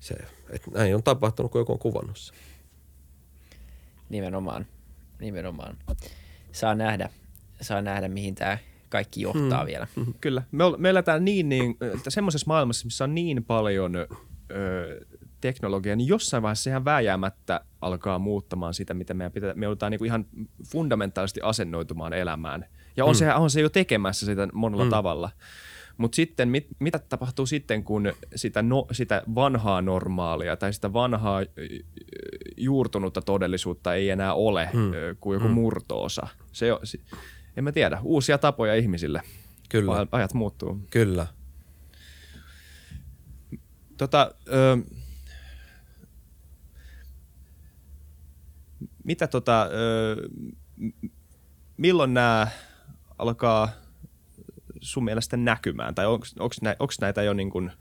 se, että näin on tapahtunut, kun joku on kuvannut se. Nimenomaan. Nimenomaan. Saa nähdä saa nähdä, mihin tämä kaikki johtaa hmm. vielä. Hmm. Kyllä. Me, me eletään niin, niin semmoisessa maailmassa, missä on niin paljon ö, teknologiaa, niin jossain vaiheessa sehän vääjäämättä alkaa muuttamaan sitä, mitä meidän pitää. Me joudutaan niin kuin ihan fundamentaalisesti asennoitumaan elämään. Ja on, hmm. se, on se jo tekemässä sitä monella hmm. tavalla. Mutta sitten mit, mitä tapahtuu sitten, kun sitä, no, sitä vanhaa normaalia tai sitä vanhaa juurtunutta todellisuutta ei enää ole hmm. kuin joku hmm. murtoosa? Se, en mä tiedä, uusia tapoja ihmisille. Kyllä. Ajat muuttuu. Kyllä. Tota, ö, mitä tota, ö, milloin nämä alkaa sun mielestä näkymään? Tai onko näitä jo niin kuin,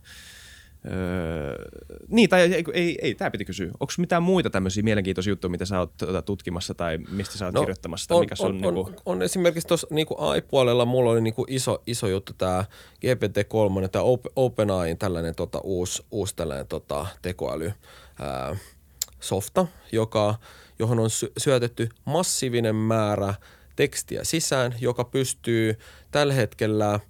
Öö, niin, tai ei, ei, ei tämä piti kysyä. Onko mitään muita tämmöisiä mielenkiintoisia juttuja, mitä sä oot tuota, tutkimassa tai mistä sä oot no, kirjoittamassa? Tai on, mikä on, on, niinku... on, on, esimerkiksi tuossa niinku AI-puolella mulla oli niinku iso, iso juttu tämä GPT-3, tämä OpenAI, tällainen tota, uusi, uusi tällainen tota, tekoäly ää, softa, joka, johon on syötetty massiivinen määrä tekstiä sisään, joka pystyy tällä hetkellä –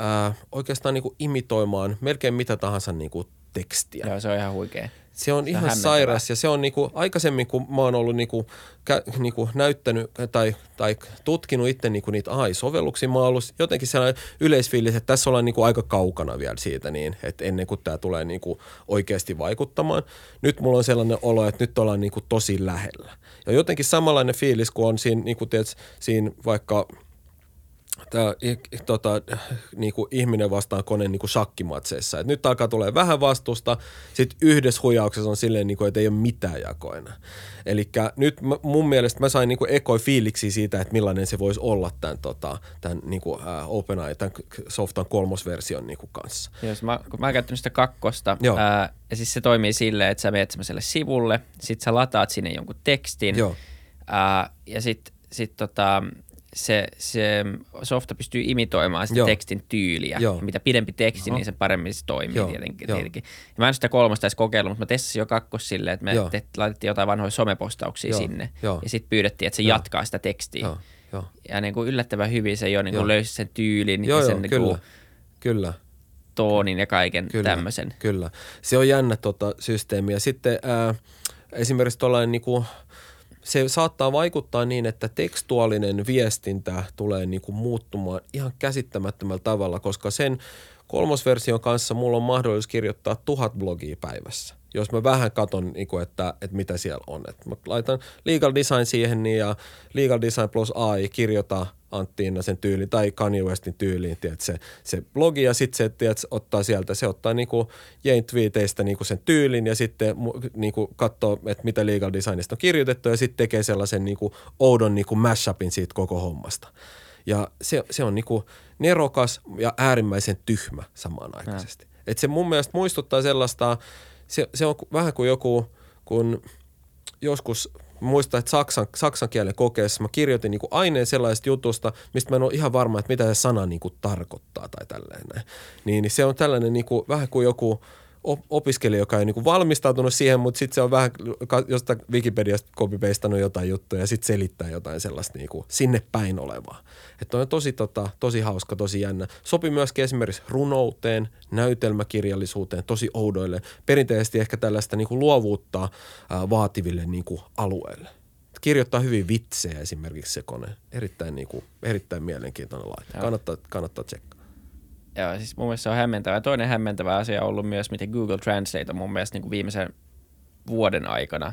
ää, oikeastaan niin kuin imitoimaan melkein mitä tahansa niin kuin tekstiä. Joo, se on ihan huikea. Se on se ihan sairas ja se on niinku, aikaisemmin, kun mä oon ollut niinku, kä, niinku näyttänyt tai, tai tutkinut itse niinku niitä AI-sovelluksia, mä oon ollut jotenkin sellainen yleisfiilis, että tässä ollaan niinku aika kaukana vielä siitä niin, että ennen kuin tämä tulee niinku oikeasti vaikuttamaan. Nyt mulla on sellainen olo, että nyt ollaan niinku tosi lähellä. Ja jotenkin samanlainen fiilis, kun on siinä, niinku, tiedät, siinä vaikka – tämä tota, niin kuin ihminen vastaan kone niin kuin shakkimatseissa. Et nyt alkaa tulee vähän vastusta, sitten yhdessä huijauksessa on silleen, niin kuin, että ei ole mitään jakoina. Eli nyt mä, mun mielestä mä sain niin kuin ekoi fiiliksi siitä, että millainen se voisi olla tämän, tota, tämän niin kuin, uh, OpenAI, tämän softan kolmosversion niin kuin kanssa. Jos mä, kun mä oon käyttänyt sitä kakkosta, ää, ja siis se toimii silleen, että sä menet semmoiselle sivulle, sit sä lataat sinne jonkun tekstin, Joo. Ää, ja sitten sit tota, se, se softa pystyy imitoimaan sitä Joo. tekstin tyyliä. Joo. Ja mitä pidempi teksti, Oho. niin sen paremmin se toimii Joo, tietenkin. joo. tietenkin. Ja mä en sitä kolmosta edes kokeillut, mutta mä testasin jo kakkos silleen, että me Joo. te, laitettiin jotain vanhoja somepostauksia Joo, sinne. joo. Ja sitten pyydettiin, että se Joo. jatkaa sitä tekstiä. Joo, joo. Ja niin kuin yllättävän hyvin se jo niin Joo. kuin löysi sen tyylin Joo, ja sen joo, niin kyllä, kuin kyllä. toonin ja kaiken Kyllä, tämmöisen. Kyllä. Se on jännä tota, systeemi. Ja sitten ää, esimerkiksi tuollainen niinku, se saattaa vaikuttaa niin, että tekstuaalinen viestintä tulee niinku muuttumaan ihan käsittämättömällä tavalla, koska sen kolmosversion kanssa mulla on mahdollisuus kirjoittaa tuhat blogia päivässä. Jos mä vähän katon, niinku, että, että mitä siellä on. Et mä laitan legal design siihen niin ja legal design plus AI kirjoita Anttiina sen tyyliin tai Kanye Westin tyyliin, tiedät, se, se blogi ja sitten se tiedät, ottaa sieltä, se ottaa niinku Jane tweeteistä niinku sen tyylin ja sitten niinku katsoo, että mitä legal designista on kirjoitettu ja sitten tekee sellaisen niinku oudon niinku mashupin siitä koko hommasta. Ja se, se on niinku nerokas ja äärimmäisen tyhmä samanaikaisesti. Et se mun mielestä muistuttaa sellaista, se, se on vähän kuin joku, kun joskus muistan, että saksan, saksan kielen kokeessa mä kirjoitin niin aineen sellaisesta jutusta, mistä mä en ole ihan varma, että mitä se sana niin kuin tarkoittaa tai tälleen näin. Niin, niin se on tällainen niin kuin, vähän kuin joku opiskelija, joka ei niin kuin valmistautunut siihen, mutta sitten se on vähän jostain Wikipediasta copy-pastannut jotain juttuja ja sitten selittää jotain sellaista niin kuin sinne päin olevaa. Että on tosi, tota, tosi hauska, tosi jännä. Sopi myöskin esimerkiksi runouteen, näytelmäkirjallisuuteen, tosi oudoille, perinteisesti ehkä tällaista niin kuin luovuutta ää, vaativille niin kuin alueille. Kirjoittaa hyvin vitsejä esimerkiksi se kone. Erittäin, niin kuin, erittäin mielenkiintoinen laite. Kannattaa, kannattaa tsekkaa. Joo, siis mun mielestä se on hämmentävä. Toinen hämmentävä asia on ollut myös, miten Google Translate on mun mielestä niin kuin viimeisen vuoden aikana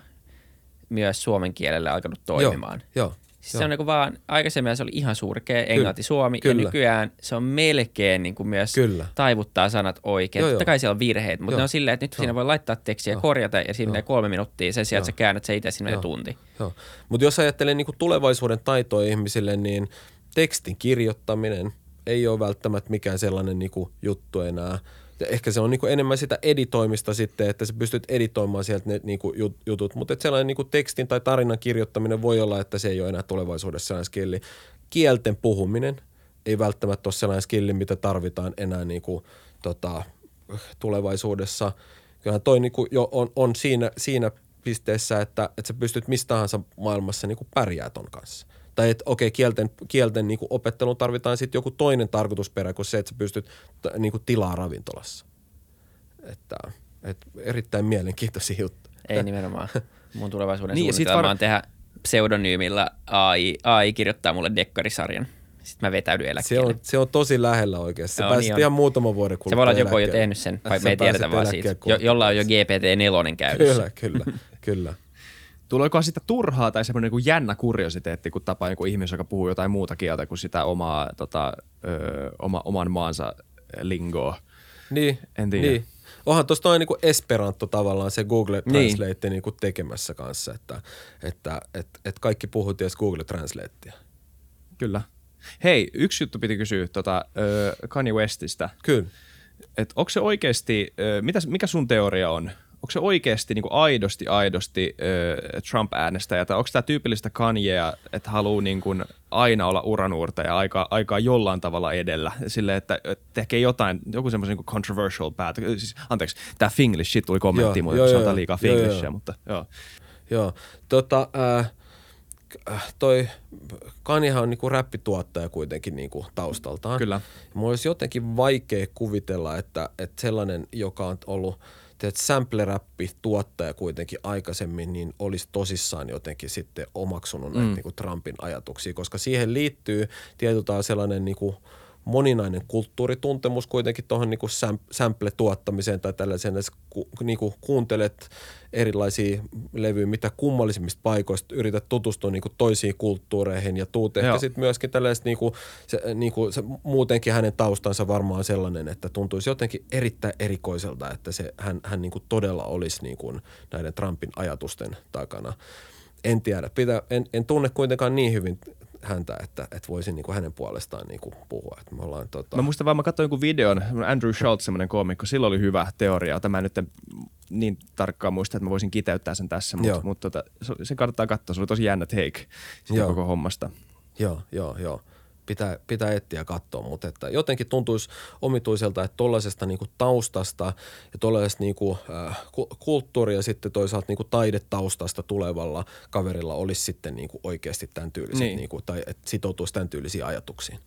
myös suomen kielellä alkanut toimimaan. Joo, joo. Siis se on niin kuin vaan, aikaisemmin se oli ihan surkea englanti-suomi, ja kyllä. nykyään se on melkein niin kuin myös Kyllä. taivuttaa sanat oikein. Joo, Totta joo. kai siellä on virheitä, mutta Joo. ne on silleen, että nyt siinä voi laittaa tekstiä ja Joo. korjata, ja sinne Joo. kolme minuuttia sen sijaan, että sä Joo. käännät se itse sinne Joo. tunti. Joo. Mutta jos ajattelee niinku tulevaisuuden taitoa ihmisille, niin tekstin kirjoittaminen ei ole välttämättä mikään sellainen niinku juttu enää. Ehkä se on niinku enemmän sitä editoimista sitten, että sä pystyt editoimaan sieltä ne niinku jut- jutut. Mutta sellainen niinku tekstin tai tarinan kirjoittaminen voi olla, että se ei ole enää tulevaisuudessa sellainen skilli. Kielten puhuminen ei välttämättä ole sellainen skilli, mitä tarvitaan enää niinku, tota, tulevaisuudessa. Kyllähän toi niinku jo on, on siinä, siinä pisteessä, että, että sä pystyt mistä tahansa maailmassa niinku pärjää ton kanssa. Tai että okei, kielten, kielten niinku opetteluun tarvitaan sitten joku toinen tarkoitusperä kuin se, että sä pystyt t- niinku tilaa ravintolassa. Että, et erittäin mielenkiintoisia juttuja. Ei nimenomaan. Mun tulevaisuuden Niin, niin, suunnitelma var- on tehdä pseudonyymillä AI, AI kirjoittaa mulle dekkarisarjan. Sitten mä vetäydyn Se eläkkeelle. on, se on tosi lähellä oikeasti. Se Joo, pääsit niin ihan muutaman vuoden Se kuluttua voi olla, että joku on jo tehnyt sen, vai me ei tiedetä vaan siitä. Jo, jolla on jo kuluttua. GPT-4 käytössä. Kyllä, kyllä, kyllä. Tuleeko sitä turhaa tai semmoinen niin jännä kuriositeetti, kun tapaa joku ihminen, joka puhuu jotain muuta kieltä kuin sitä omaa, tota, ö, oma, oman maansa lingoa? Niin, En tiedä. Niin. Onhan tuossa noin niinku Esperanto tavallaan se Google Niin. Translate niinku tekemässä kanssa, että, että et, et kaikki puhuu tietysti Google Translatea. Kyllä. Hei, yksi juttu piti kysyä tota, Kanye Westistä. Kyllä. Et onko se oikeasti, mitä, mikä sun teoria on? Onko se oikeasti niin aidosti, aidosti ö, Trump-äänestäjä? Tai onko tämä tyypillistä Kanyea, että haluaa niin kuin aina olla uranuurta ja aikaa, aikaa jollain tavalla edellä? Sille, että, että tekee jotain, joku semmoisen niin controversial päätö. Siis, anteeksi, tämä Finglish, shit tuli kommentti, mutta joo, sanotaan joo. liikaa Finglishia, joo. mutta joo. Joo. Tota, äh, äh, toi Kanyehan on niinku räppituottaja kuitenkin niinku taustaltaan. Kyllä. Mulla olisi jotenkin vaikea kuvitella, että, että sellainen, joka on ollut teet sample-räppi tuottaja kuitenkin aikaisemmin, niin olisi tosissaan jotenkin sitten omaksunut näitä mm. niin kuin Trumpin ajatuksia, koska siihen liittyy tietyltä sellainen niin kuin moninainen kulttuurituntemus kuitenkin tuohon niin sample-tuottamiseen tai tällaiseen, että ku, niin kuin kuuntelet erilaisia levyjä, mitä kummallisimmista paikoista, yrität tutustua niin kuin toisiin kulttuureihin ja tuut ehkä sitten myöskin tällaiset, niin kuin, se, niin kuin, se, muutenkin hänen taustansa varmaan sellainen, että tuntuisi jotenkin erittäin erikoiselta, että se, hän, hän niin kuin todella olisi niin kuin näiden Trumpin ajatusten takana. En tiedä, Pitää, en, en tunne kuitenkaan niin hyvin häntä, että, että voisin niin kuin hänen puolestaan niin kuin puhua. Että me ollaan, tota, Mä muistan vaan, mä katsoin jonkun videon, Andrew Schultz, semmoinen koomikko, sillä oli hyvä teoria, jota mä nyt niin tarkkaan muista, että mä voisin kiteyttää sen tässä, mutta, mutta tota, se, se kannattaa katsoa, se oli tosi jännä take siitä Joo. koko hommasta. Joo, joo, joo. Pitää, pitää etsiä ja katsoa, mutta että jotenkin tuntuisi omituiselta, että tuollaisesta niinku taustasta ja tuollaisesta niinku, äh, kulttuuri ja sitten toisaalta niinku taidetaustasta tulevalla kaverilla olisi sitten niinku oikeasti tämän tyyliset, niin. niinku, tai että sitoutuisi tämän tyylisiin ajatuksiin.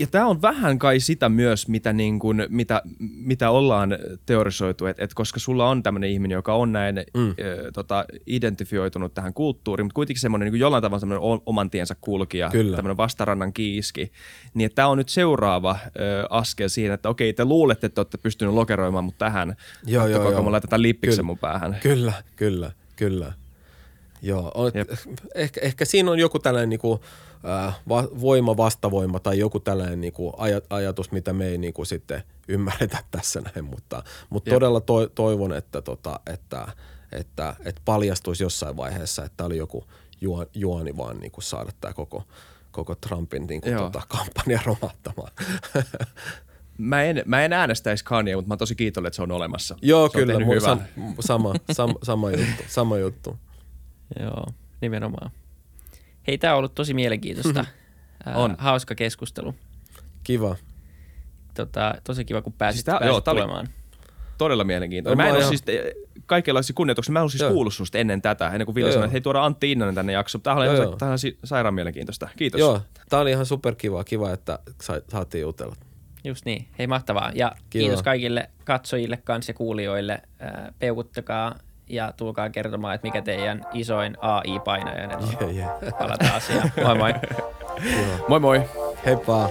Ja tämä on vähän kai sitä myös, mitä, niin kuin, mitä, mitä ollaan teorisoitu, että et koska sulla on tämmöinen ihminen, joka on näin mm. ö, tota, identifioitunut tähän kulttuuriin, mutta kuitenkin semmoinen niin jollain tavalla semmoinen oman tiensä kulkija, Kyllä. tämmöinen vastarannan kiiski, niin tämä on nyt seuraava ö, askel siinä, että okei, te luulette, että olette pystyneet lokeroimaan mut tähän, joo, joo, joo. mä laitetaan lippiksen kyllä. mun päähän. Kyllä, kyllä, kyllä. Joo, on, ehkä, ehkä siinä on joku tällainen niin kuin, va, voima, vastavoima tai joku tällainen niin kuin aj, ajatus, mitä me ei niin kuin sitten ymmärretä tässä näin, mutta, mutta todella to, toivon, että, tota, että, että, että paljastuisi jossain vaiheessa, että oli joku juo, juoni vaan niin kuin saada tämä koko, koko Trumpin niin kuin, tota, kampanja romahtamaan. Mä en, mä en äänestäisi Kanye, mutta mä oon tosi kiitollinen, että se on olemassa. Joo, se kyllä. On sam, sama, sam, sama, juttu, sama juttu. Joo, nimenomaan. Hei, tämä on ollut tosi mielenkiintoista. on. Hauska keskustelu. Kiva. Tota, tosi kiva, kun pääsit, siis tää, pääsit joo, tulemaan. Todella mielenkiintoista. Mä en ole siis, kaikenlaisia kunnioituksia, mä en siis kuullut susta ennen tätä, ennen kuin Ville sanoi, että hei tuoda Antti Innanen tänne jaksoon. Tämä oli ihan, ihan sairaan mielenkiintoista. Kiitos. Joo, tämä oli ihan superkiva, kiva, että sa- saatiin jutella. Just niin, hei mahtavaa. Ja kiva. kiitos kaikille katsojille kanssa ja kuulijoille. Peukuttakaa ja tulkaa kertomaan, että mikä teidän isoin AI-painaja on. Yeah, yeah. Palataan asiaan. Moi moi. moi moi. Heippa.